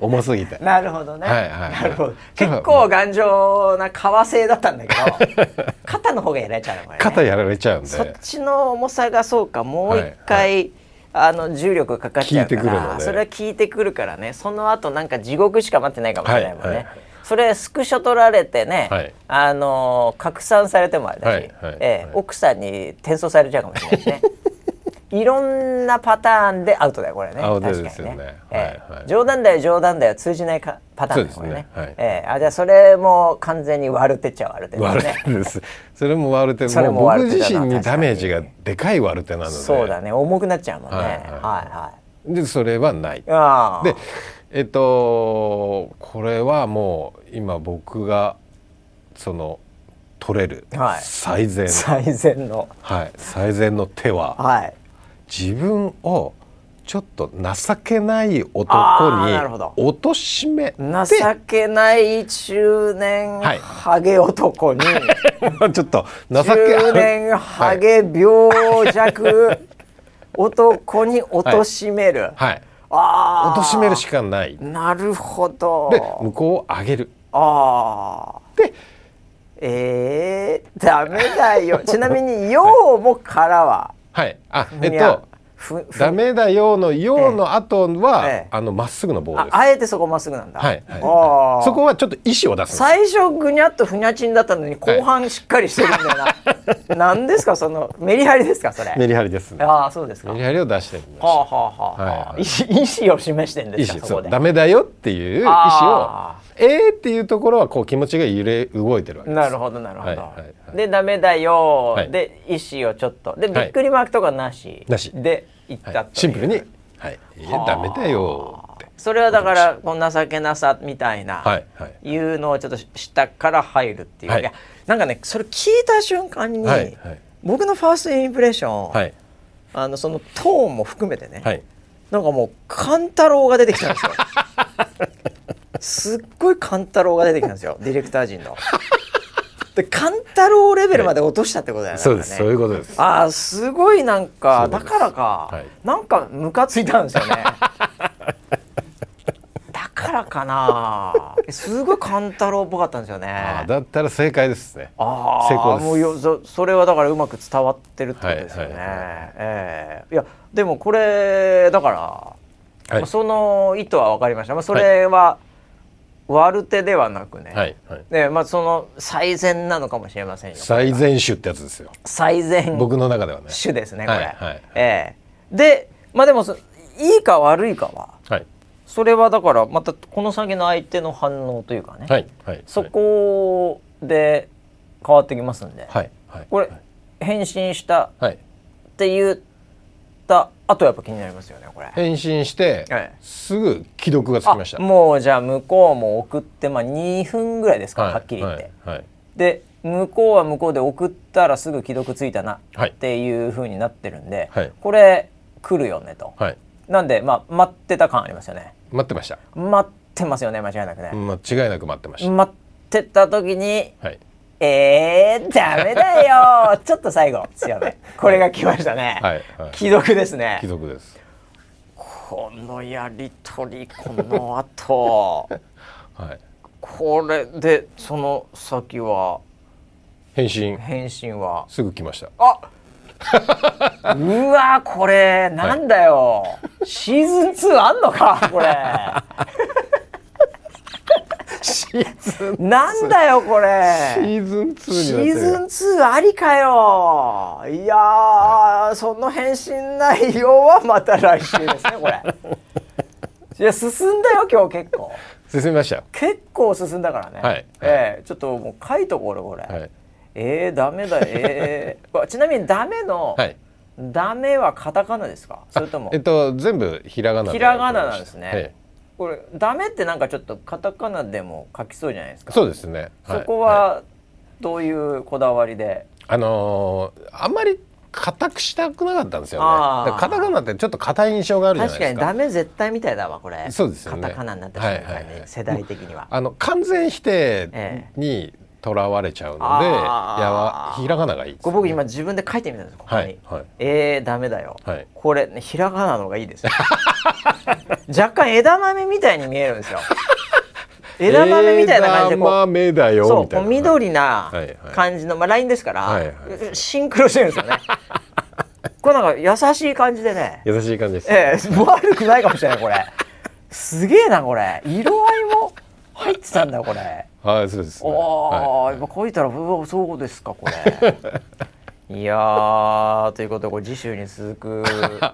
重すぎて。なるほどね、はいはい、なるほど。結構頑丈な革製だったんだけど 肩の方がやられちゃうの、ね、肩やられちゃうんで。そっちの重さがそうかもう一回、はい。はいあの重力かかっちゃうからそれは効いてくるからね。その後なんか地獄しか待ってないかもしれないもんね、はいはい、それスクショ撮られてね、はい、あの拡散されてもあれだし、はいはい、えー、奥さんに転送されちゃうかもしれないねいろんなパターンでアウトだよこれね。確かにね、ねえーはい。はい、冗談だよ冗談だよ通じないかパターンですねね、はい、えー、あじゃあそれも完全に悪手っちゃ悪手ですねです。それも悪手。それも僕自身にダメージがでかい悪手なので。そうだね。重くなっちゃうもんね。はいはい、はい、でそれはない。でえっとこれはもう今僕がその取れる最善、はい、最善の、はい、最善の手は、はい、自分をちょっと情けない男に貶しめ情けない中年ハゲ男に、はい、ちょっと情け中年ハゲ病弱男に貶しめる、はい、はい、あ貶しめるしかない。なるほど。で向こうを上げる。ああでえー、ダメだよ。ちなみに「よう」もからははい。あえっとダメだよのよの後は、ええ、あのまっすぐの棒です。あえてそこまっすぐなんだ。はい、はい、そこはちょっと意思を出す最初ぐにゃっとふにゃちんだったのに後半しっかりしてるんだよな、はい、ですか？そのメリハリですか？それ。メリハリですね。ああそうですか。メリハリを出してみましたはあはあはあ、はいはい、意思を示してんですか？そこで。ダメだよっていう意思をえーっていうところはこう気持ちが揺れ動いてるわけです。なるほどなるほど、はいはいはい、でダメだよ、はい、で意思をちょっと。でびっくりマークとかなし、なし。で言った、シンプルに「はい、い。やダメだよ」って。それはだからこの情けなさみたいな、はいはい、いうのをちょっと下から入るっていう、はい、いやなんかねそれ聞いた瞬間に、はいはい、僕のファーストインプレッション、はい、あのそのトーンも含めてね、はい、なんかもう勘太郎が出てきたんですよ。すっごい勘太郎が出てきたんですよ ディレクター陣の。で勘太郎レベルまで落としたってことだよね。そうです、そういうことです。ああすごいなんかだからか、はい、なんかムカついたんですよね。だからかな。すごい勘太郎っぽかったんですよね。だったら正解ですね。ああ成功もうよそそれはだからうまく伝わってるってことですよね。はいはいはい、ええー、いやでもこれだから、はい、その意図は分かりました。まあそれは、はい悪手ではなくね、はいはい、でまあその最善なのかもしれませんよ。最善種ってやつですよ。最善。僕の中ではね。種ですねこれ、はい。はい、え。ー、でまあでもいいか悪いかは、はい、それはだからまたこの先の相手の反応というかね、はいはい、そこで変わってきますんで、はいはい、これ返信したっていうった後やっぱ気になりますよねこれ。返信して、すぐ既読がつきました。もうじゃあ向こうも送ってまあ2分ぐらいですか、はい、はっきり言って、はいはい、で向こうは向こうで送ったらすぐ既読ついたなっていうふうになってるんで、これ来るよねと、なんでまあ待ってた感ありますよね。待ってました。待ってますよね間違いなくね。間違いなく待ってました。待ってた時に、はいえー、ダメだよ。ちょっと最後強めこれが来ましたね、はい。はい、既読ですね。既読です。このやり取りこの後。はい。これでその先は？返信。返信は？すぐ来ました。あうわこれなんだよ、はい、シーズン2あんのかこれなんだよこれ。シーズン2シーズン2ありかよ。いや、はい、その返信内容はまた来週ですねこれ。いや進んだよ今日結構。進みましたよ。結構進んだからね、はい、えー、ちょっともう書いとこうこれ、はい、えー、ダメだえー、ちなみにダメの、はい、ダメはカタカナですか？それともえっと全部ひらがなひらがななんですね、はい、これダメってなんかちょっとカタカナでも書きそうじゃないですかそうですね、そこはどういうこだわりで、あのー、あんまり硬くしたくなかったんですよね。カタカナってちょっと硬い印象があるじゃないですか。確かにダメ絶対みたいだわこれ。そうですよね。カタカナになった瞬間に、はいはい、世代的には。あの完全否定にとらわれちゃうので、いやひらがながいい、ね、僕今自分で書いてみたんですここに。はい。はい、えー、ダメだよ。はい、これ、ね、ひらがなのがいいです。若干枝豆みたいに見えるんですよ。枝豆みたいな感じでこう豆だよそう緑な感じの、まあ、ラインですから、はいはい、シンクロしてるんですよね。これなんか優しい感じでね。優しい感じです、ええ悪くないかもしれないこれ。すげえなこれ。色合いも入ってたんだこれ。はいそうです、ね、おあ、はい、今書いたらうわそうですかこれ。いやということでこれ次週に続く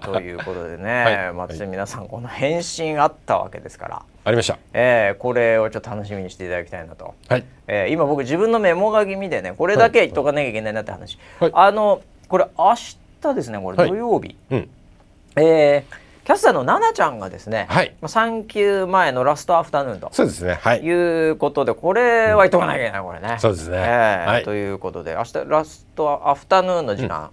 ということでね、はい、まあ、皆さんこの返信あったわけですから。ありました、えー、これをちょっと楽しみにしていただきたいなと、はい。えー、今僕自分のメモ書き見てねこれだけ言っとかなきゃいけないなって話、はい、あのこれ明日ですねこれ土曜日、はいうん、えーキャスターの奈々ちゃんがですね、はい、産休前のラストアフタヌーンとそうですね、はい、いうことでこれは言っとかなきゃいけないこれね。そうですね、えーはい、ということで明日ラストアフタヌーンの時間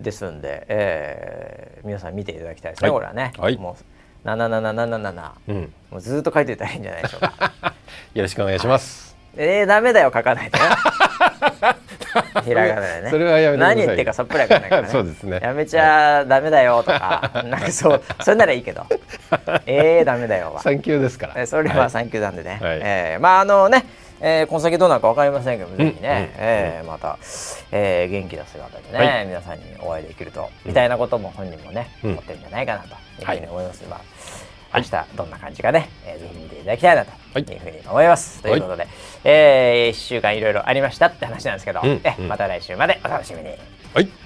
ですんで、うん。うん、えー、皆さん見ていただきたいですね、はい、これはね。はい、もう七七七七、うん、もうずっと書いてたらいいんじゃないでしょうか。よろしくお願いします。えー、ダメだよ書かないとね。ひらがなでね。それはやめ何言ってかさっぱりわかんないからね。そうですね。やめちゃダメだよとか、なんかそうそれならいいけど、えーダメだよは。産休ですから。それは産休なんでね。はい、えー、まああのね。えー、この先どうなるか分かりませんけども、ぜひね、うん、えー、また、えー、元気な姿でね、はい、皆さんにお会いできると、みたいなことも本人もね、思ってるんじゃないかなというふうに思います。まあ明日どんな感じかね、えー、ぜひ見ていただきたいなとい。うふうに思います。ということで、えー、1週間いろいろありましたって話なんですけど、うん、えまた来週までお楽しみに。はい